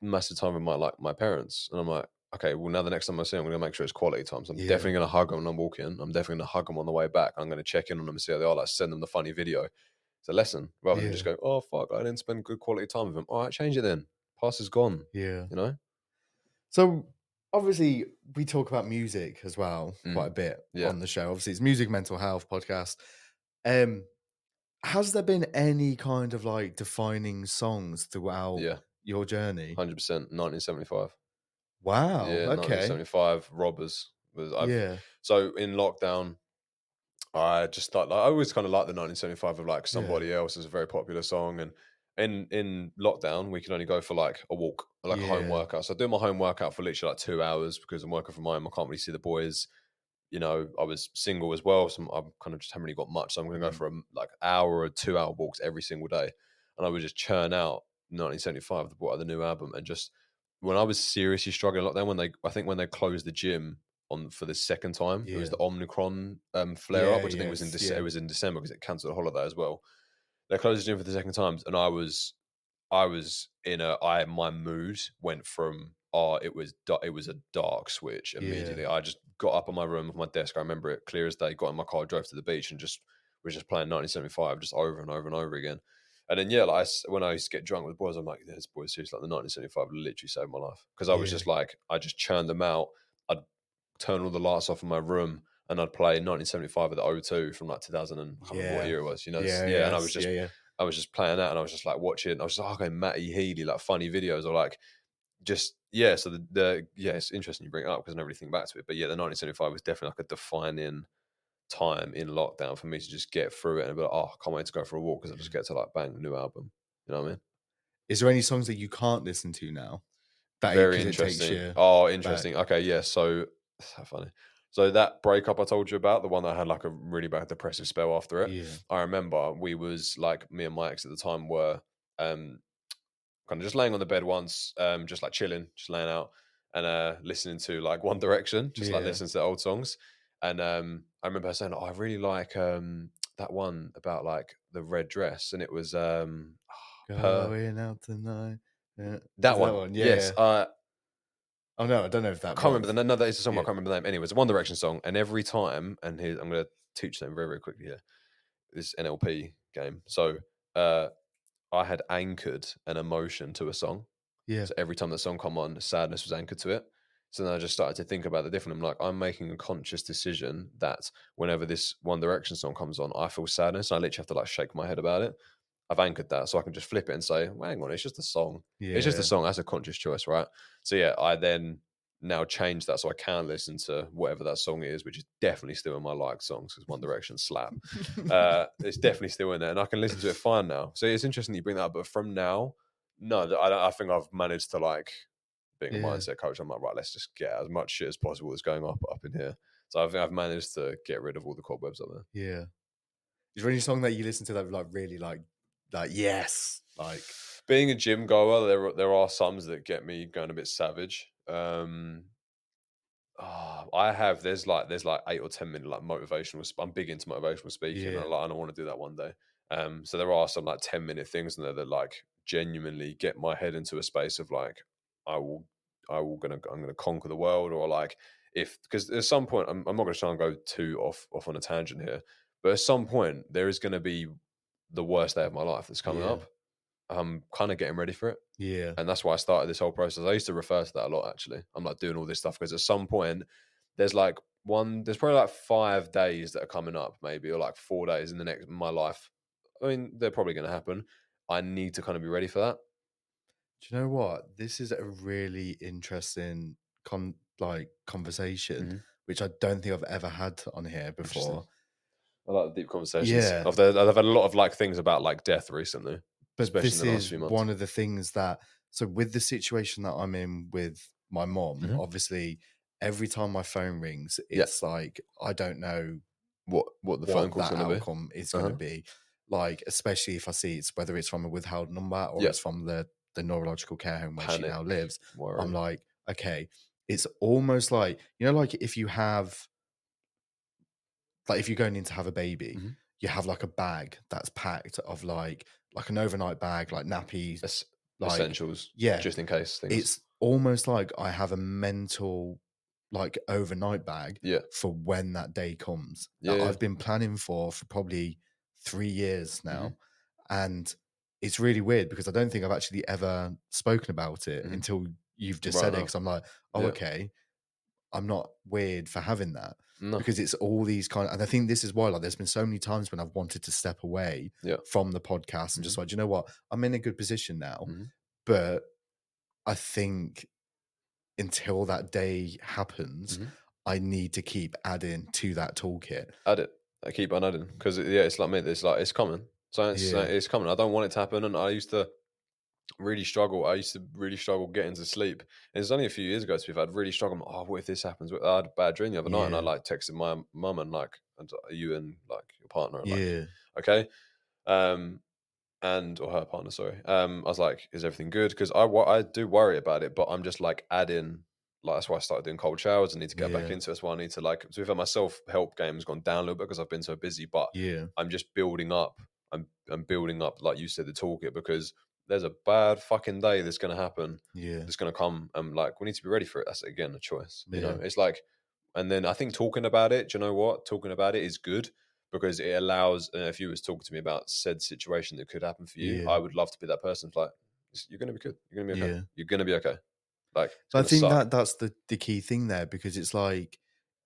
massive time with my like my parents, and I'm like, okay, well now the next time I see them, I'm gonna make sure it's quality time. So I'm Yeah. definitely gonna hug them when I'm walking. I'm definitely gonna hug them on the way back. I'm gonna check in on them and see how they are. Like send them the funny video. It's a lesson rather than just Yeah. go, oh fuck, I didn't spend good quality time with them. All right, change it then. Past is gone. Yeah. You know. So obviously we talk about music as well Mm. quite a bit Yeah. on the show. Obviously it's music mental health podcast. Um has there been any kind of like defining songs throughout Yeah, your journey? hundred percent. 1975. Wow. yeah, okay. 1975. Robbers was. I've, Yeah. So in lockdown, I just thought like, I always kind of like the 1975 of like Yeah. somebody else is a very popular song, and in in lockdown we can only go for like a walk, like a home workout. So I do my home workout for literally like two hours because I'm working from home. I can't really see the boys. You know, I was single as well, so I'm kind of just haven't really got much. So I'm going to go Mhm. for a, like hour or two hour walks every single day, and I would just churn out 1975, the out the new album, and just when I was seriously struggling a lot, then when they I think when they closed the gym on for the second time, it was the Omicron um, flare up, Yeah, which I think was in yes, Dece- yeah. it was in December because it cancelled the holiday as well. They closed the gym for the second time, and I was I was in a I my mood went from oh it was da- it was a dark switch immediately. I just got up on my room of my desk. I remember it clear as day. Got in my car, drove to the beach, and just was just playing 1975 just over and over and over again. And then yeah, like I when I used to get drunk with boys, I'm like, this boys seriously like the 1975 literally saved my life because I was Yeah. just like I just churned them out. I'd turn all the lights off in my room and I'd play 1975 at the O2 from like 2000 and I can't remember what year it was. You know, yeah, yeah, and I was just yeah, yeah. I was just playing that and I was just like watching. I was just like, oh, okay, Matty Healy, like funny videos or like just yeah. So the, the yeah, it's interesting you bring it up because I never really think back to it. But yeah, the 1975 was definitely like a defining time in lockdown for me to just get through it and be like, oh, I can't wait to go for a walk because I just get to like bang new album. You know what I mean? Is there any songs that you can't listen to now? That Very it interesting. Oh, interesting. Okay, yeah. So so funny. So that breakup I told you about, the one that had like a really bad depressive spell after it. yeah. I remember we was like me and my ex at the time were um kind of just laying on the bed once, um, just like chilling, just laying out and uh listening to like One Direction, just like listening to the old songs. And um I remember her saying, Oh, I really like um that one about like the red dress, and it was um Going out tonight. Yeah. that Is one. Yeah. Yes. yeah. Uh oh no, I don't know if I that. can't remember the name. No, that is a song. I can't remember the name. Anyway, it's a One Direction song, and every time, and here I'm going to teach them very, very quickly here. This NLP game. So uh, I had anchored an emotion to a song. Yeah. So every time the song come on, sadness was anchored to it. So then I just started to think about the different. I'm like, I'm making a conscious decision that whenever this One Direction song comes on, I feel sadness. And I literally have to like shake my head about it. I've anchored that so I can just flip it and say, well, hang on, it's just a song. It's just a song. That's a conscious choice, right? So yeah, I then now change that so I can listen to whatever that song is, which is definitely still in my like songs because One Direction slap. uh, it's definitely still in there, and I can listen to it fine now. So it's interesting you bring that up, but from now, no, I, I think I've managed to like being a mindset coach. I'm like, right, let's just get as much shit as possible that's going up up in here. So I think I've managed to get rid of all the cobwebs up there. Yeah. Is there any song that you listen to that like really like like yes like being a gym goer, there there are some that get me going a bit savage. Um, ah, I have there's like there's like eight or ten minute like motivational. I'm big into motivational speaking, and Yeah. I, like, and I want to do that one day. Um, so there are some like ten minute things in there that like genuinely get my head into a space of like I will I will gonna I'm gonna conquer the world or like if because at some point I'm, I'm not gonna try and go too off off on a tangent here, but at some point there is gonna be the worst day of my life that's coming Yeah. up. I'm kind of getting ready for it. yeah And that's why I started this whole process. I used to refer to that a lot actually. I'm like doing all this stuff because at some point there's like one there's probably like five days that are coming up, maybe, or like four days in the next in my life. I mean, they're probably gonna happen. I need to kind of be ready for that. Do you know what? This is a really interesting con like conversation, Mhm. which I don't think I've ever had on here before. I like the deep conversations. Yeah. I've, I've had a lot of like things about like death recently. But especially this in the last is one of the things that so with the situation that I'm in with my mom, Mhm. obviously every time my phone rings, Yeah. it's like I don't know What what the what phone call's that gonna be. outcome is going to Uh-huh. be. Like, especially if I see it's whether it's from a withheld number or Yeah. it's from the the neurological care home where she now lives. worry. I'm like, okay, it's almost like you know, like if you have, like if you're going in to have a baby, Mhm. You have like a bag that's packed of like like an overnight bag, like nappies, Es- like essentials. yeah, Just in case things. it's almost like I have a mental like overnight bag yeah. for when that day comes that Yeah. I've been planning for for probably three years now. Mm-hmm. And it's really weird because I don't think I've actually ever spoken about it Mhm. until you've just Right said it. Because I'm like, oh, Yeah. okay, I'm not weird for having that No. because it's all these kind of, and I think this is why like there's been so many times when I've wanted to step away Yeah. from the podcast and just like, you know what, I'm in a good position now, Mhm. but I think until that day happens, Mhm. I need to keep adding to that toolkit. add it. I keep on adding because yeah, it's like me. It's like it's coming. So it's, Yeah. it's coming. I don't want it to happen, and I used to really struggle. I used to really struggle getting to sleep. And it's only a few years ago to be fair, I'd really struggled. Oh, what if this happens? I had a bad dream the other night, and I like texted my mum and like, and are you and like your partner? And, like, Yeah, okay um and or her partner sorry um i was like is everything good because i i do worry about it but i'm just like adding like that's why i started doing cold showers i need to get back into it that's why i need to like so if my self help game has gone down a little bit because i've been so busy but yeah, i'm just building up i'm i'm building up like you said the toolkit because there's a bad fucking day that's going to happen yeah, it's going to come and like we need to be ready for it that's again a choice you know it's like and then i think talking about it do you know what talking about it is good because it allows uh, if you was talking to me about said situation that could happen for you Yeah. i would love to be that person like you're going to be good you're going to be okay Yeah. you're going to be okay like it's So I think suck. that that's the the key thing there because it's like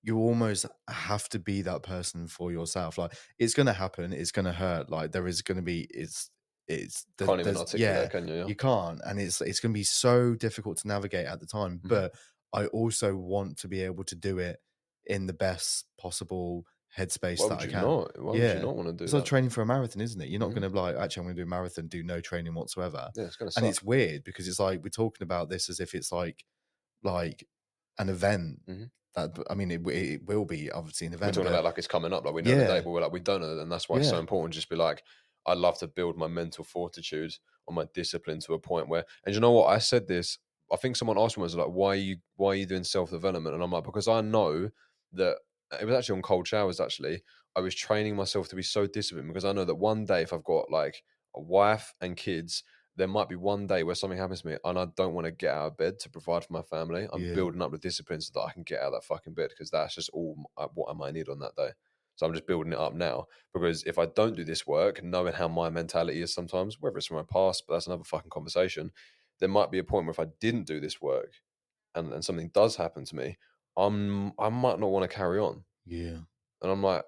you almost have to be that person for yourself. Like it's going to happen. It's going to hurt. Like there is going to be. It's it's the- can't even articulate yeah, can you yeah? you can't, and it's it's going to be so difficult to navigate at the time. Mhm. But I also want to be able to do it in the best possible headspace why that I can. not why would you not want to do It's that like training for a marathon, isn't it? You're not Mhm. going to be like, actually, I'm going to do a marathon, do no training whatsoever yeah it's going to and it's weird because it's like we're talking about this as if it's like like an event Mhm. that i mean it, it will be obviously an event. we're talking but- about like it's coming up like we know the Yeah. date but we're like we don't know and that's why it's so important just be like i love to build my mental fortitude or my discipline to a point where and you know what i said this i think someone asked me was like why are you why are you doing self-development and i'm like because i know that it was actually on cold showers actually i was training myself to be so disciplined because i know that one day if i've got like a wife and kids there might be one day where something happens to me and I don't want to get out of bed to provide for my family. I'm Yeah. building up the discipline so that I can get out of that fucking bed because that's just all uh, what I might need on that day. So I'm just building it up now because if I don't do this work, knowing how my mentality is sometimes, whether it's from my past, but that's another fucking conversation, there might be a point where if I didn't do this work and, and something does happen to me, I'm I might not want to carry on. Yeah. And I'm like,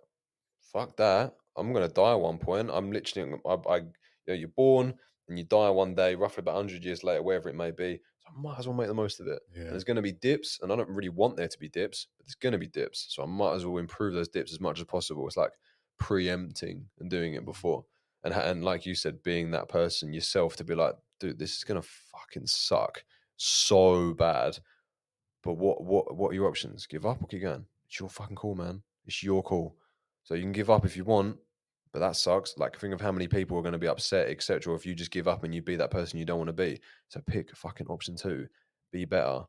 fuck that. I'm gonna die at one point. I'm literally, I, I you know, you're born and you die one day, roughly about hundred years later, wherever it may be. I might as well make the most of it. Yeah. And there's gonna be dips, and I don't really want there to be dips, but there's gonna be dips. So I might as well improve those dips as much as possible. It's like preempting and doing it mm. before. And and like you said, being that person yourself to be like, dude, this is gonna fucking suck so bad. But what what what are your options? Give up or keep going? It's your fucking call, man. It's your call. So you can give up if you want, but that sucks. Like think of how many people are going to be upset, etc. Or if you just give up and you be that person you don't want to be. So pick fucking option two. Be better.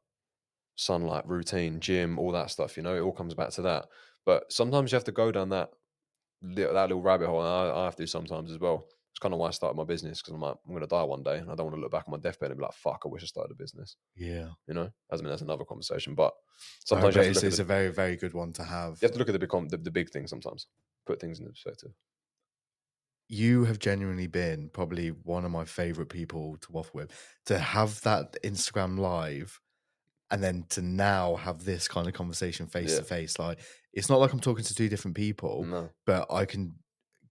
Sunlight, routine, gym, all that stuff. You know, it all comes back to that. But sometimes you have to go down that little, that little rabbit hole. And I, I have to sometimes as well. It's kind of why I started my business because I'm like, I'm going to die one day, and I don't want to look back on my deathbed and be like, "Fuck, I wish I started a business." Yeah. You know, as I mean, that's another conversation. But Sometimes sometimes you have, it's, to look it's at a very, very good one to have. you have to look at the big, the, the big things sometimes. Put things into perspective. You have genuinely been probably one of my favorite people to waffle with. To have that Instagram live and then to now have this kind of conversation face to face, like it's not like I'm talking to two different people, No, but I can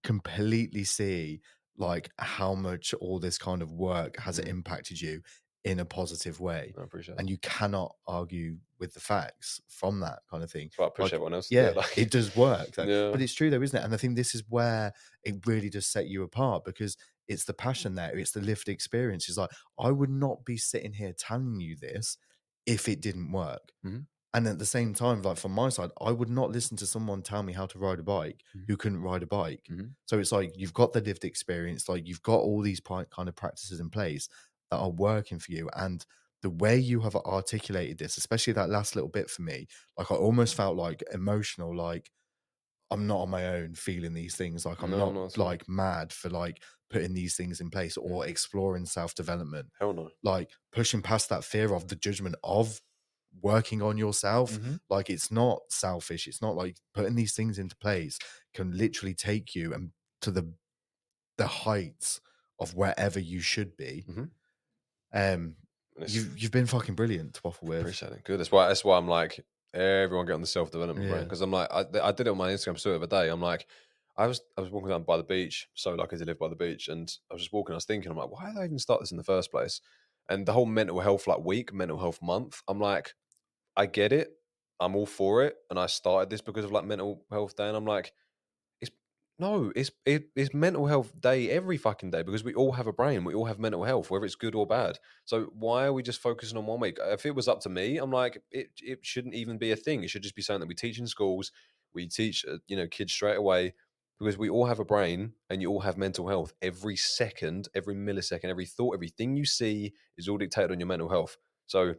completely see like how much all this kind of work has Mhm. impacted you in a positive way. I appreciate it. And you cannot argue with the facts from that kind of thing. Why I push like, everyone else. Yeah, it, like- it does work. though. Yeah. But it's true though, isn't it? And I think this is where it really does set you apart because it's the passion there, it's the lived experience. It's like, I would not be sitting here telling you this if it didn't work. Mhm. And at the same time, like from my side, I would not listen to someone tell me how to ride a bike Mhm. who couldn't ride a bike. Mhm. So it's like you've got the lived experience, like you've got all these kind of practices in place that are working for you. And the way you have articulated this, especially that last little bit for me, like I almost felt like emotional, like I'm not on my own feeling these things. Like I'm No, not not at all. like mad for like putting these things in place or exploring self development, Hell no. like pushing past that fear of the judgment of working on yourself. Like it's not selfish. It's not like putting these things into place can literally take you and to the the heights of wherever you should be. Mhm. Um, you've you've been fucking brilliant to waffle with. Appreciate it. Good. That's why. That's why I'm like everyone get on the self development Yeah. because I'm like I, I did it on my Instagram story the other day. I'm like I was I was walking down by the beach, so lucky to live by the beach, and I was just walking. I was thinking, I'm like, why did I even start this in the first place? And the whole mental health like week, mental health month. I'm like, I get it. I'm all for it, and I started this because of like mental health day, and I'm like, no, it's it, it's mental health day every fucking day because we all have a brain, we all have mental health, whether it's good or bad. So why are we just focusing on one week? If it was up to me, I'm like, it it shouldn't even be a thing. It should just be something that we teach in schools. We teach uh, you know kids straight away because we all have a brain and you all have mental health. Every second, every millisecond, every thought, everything you see is all dictated on your mental health. So.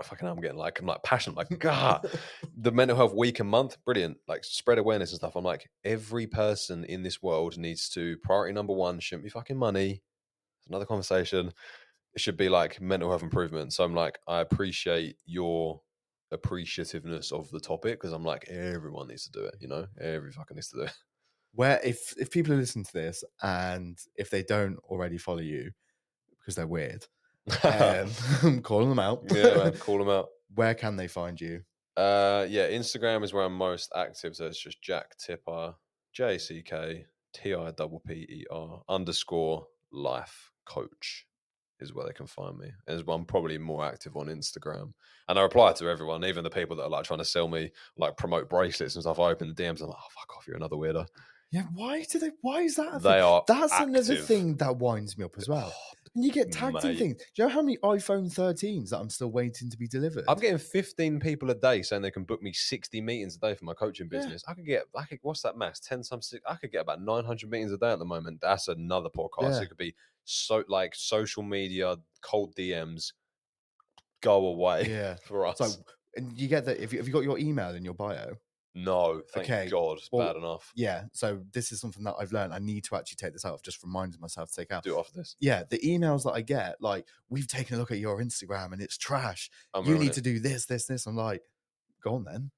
I fucking I'm getting like I'm like passionate like God the mental health week and month brilliant like spread awareness and stuff. I'm like every person in this world needs to priority number one shouldn't be fucking money. It's another conversation. It should be like mental health improvement. So I'm like I appreciate your appreciativeness of the topic because I'm like everyone needs to do it you know? Every fucking needs to do it. Where if if people are listening to this and if they don't already follow you because they're weird, um, calling them out. yeah man call them out Where can they find you? Uh, yeah, Instagram is where I'm most active. So it's just Jack Tipper, J C K T I double P E R underscore life coach is where they can find me. As I'm probably more active on Instagram, and I reply to everyone, even the people that are like trying to sell me like promote bracelets and stuff. I open the DMs. I'm like, oh fuck off, you're another weirdo. Yeah, why do they? Why is that? a They thing? are That's another active. Oh, thing that winds me up as well. And you get tagged in things. Do you know how many iPhone 13s that I'm still waiting to be delivered? I'm getting 15 people a day saying they can book me 60 meetings a day for my coaching Yeah. business. I could get, I could, what's that mass? 10 some six. I could get about 900 meetings a day at the moment. That's another podcast. Yeah. It could be so like social media, cold DMs, go away Yeah. for us. So, and you get that if you, have you got your email in your bio? No, thank Okay, God. It's well, bad enough. Yeah. So this is something that I've learned. I need to actually take this out. I've just reminded myself to take out. Do it after this. Yeah, the emails that I get, like we've taken a look at your Instagram and it's trash. Oh I'm you need it. to do this, this, this. I'm like, go on then,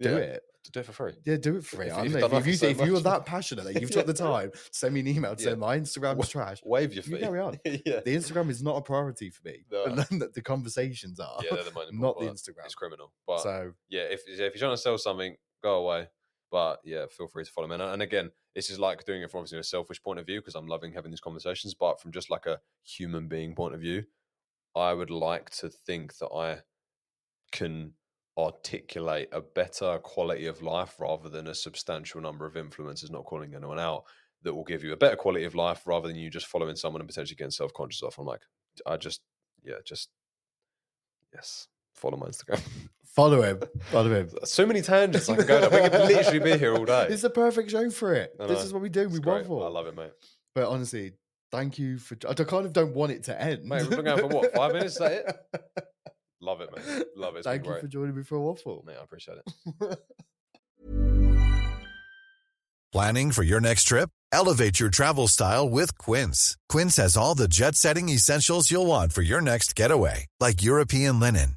do Yeah. it. do it for free. Yeah, do it for free. If I you've don't done know. like If, you, so if you were that passionate that you've took the time send me an email to Yeah. say my Instagram's trash, Wave your you fee. carry on. yeah. The Instagram is not a priority for me. No. And then the, conversations are. yeah, they're the not the. Instagram. It's criminal. But so yeah, if if you're trying to sell something, go away. But yeah, feel free to follow me. And, again, this is like doing it from obviously a selfish point of view because I'm loving having these conversations. But from just like a human being point of view, I would like to think that I can articulate a better quality of life rather than a substantial number of influencers not calling anyone out, that will give you a better quality of life rather than you just following someone and potentially getting self conscious off. I'm like, I just, yeah, just, yes, follow my Instagram. follow him. Follow him. So many tangents I can go down. We could literally be here all day. It's the perfect show for it. I This know. is what we do. It's we great. waffle. I love it, mate. But honestly, thank you for. I kind of don't want it to end. Mate, we've been going for what, five minutes? Is that it? Love it, mate. Love it. It's been Thank you great. for joining me for a waffle. Mate, I appreciate it. Planning for your next trip? Elevate your travel style with Quince. Quince has all the jet setting essentials you'll want for your next getaway, like European linen,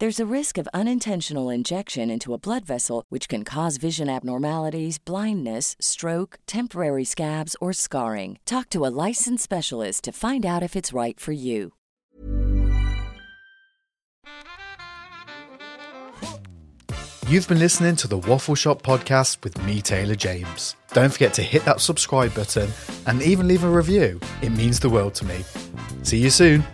There's a risk of unintentional injection into a blood vessel, which can cause vision abnormalities, blindness, stroke, temporary scabs, or scarring. Talk to a licensed specialist to find out if it's right for you. You've been listening to the Waffle Shop podcast with me, Taylor James. Don't forget to hit that subscribe button and even leave a review. It means the world to me. See you soon.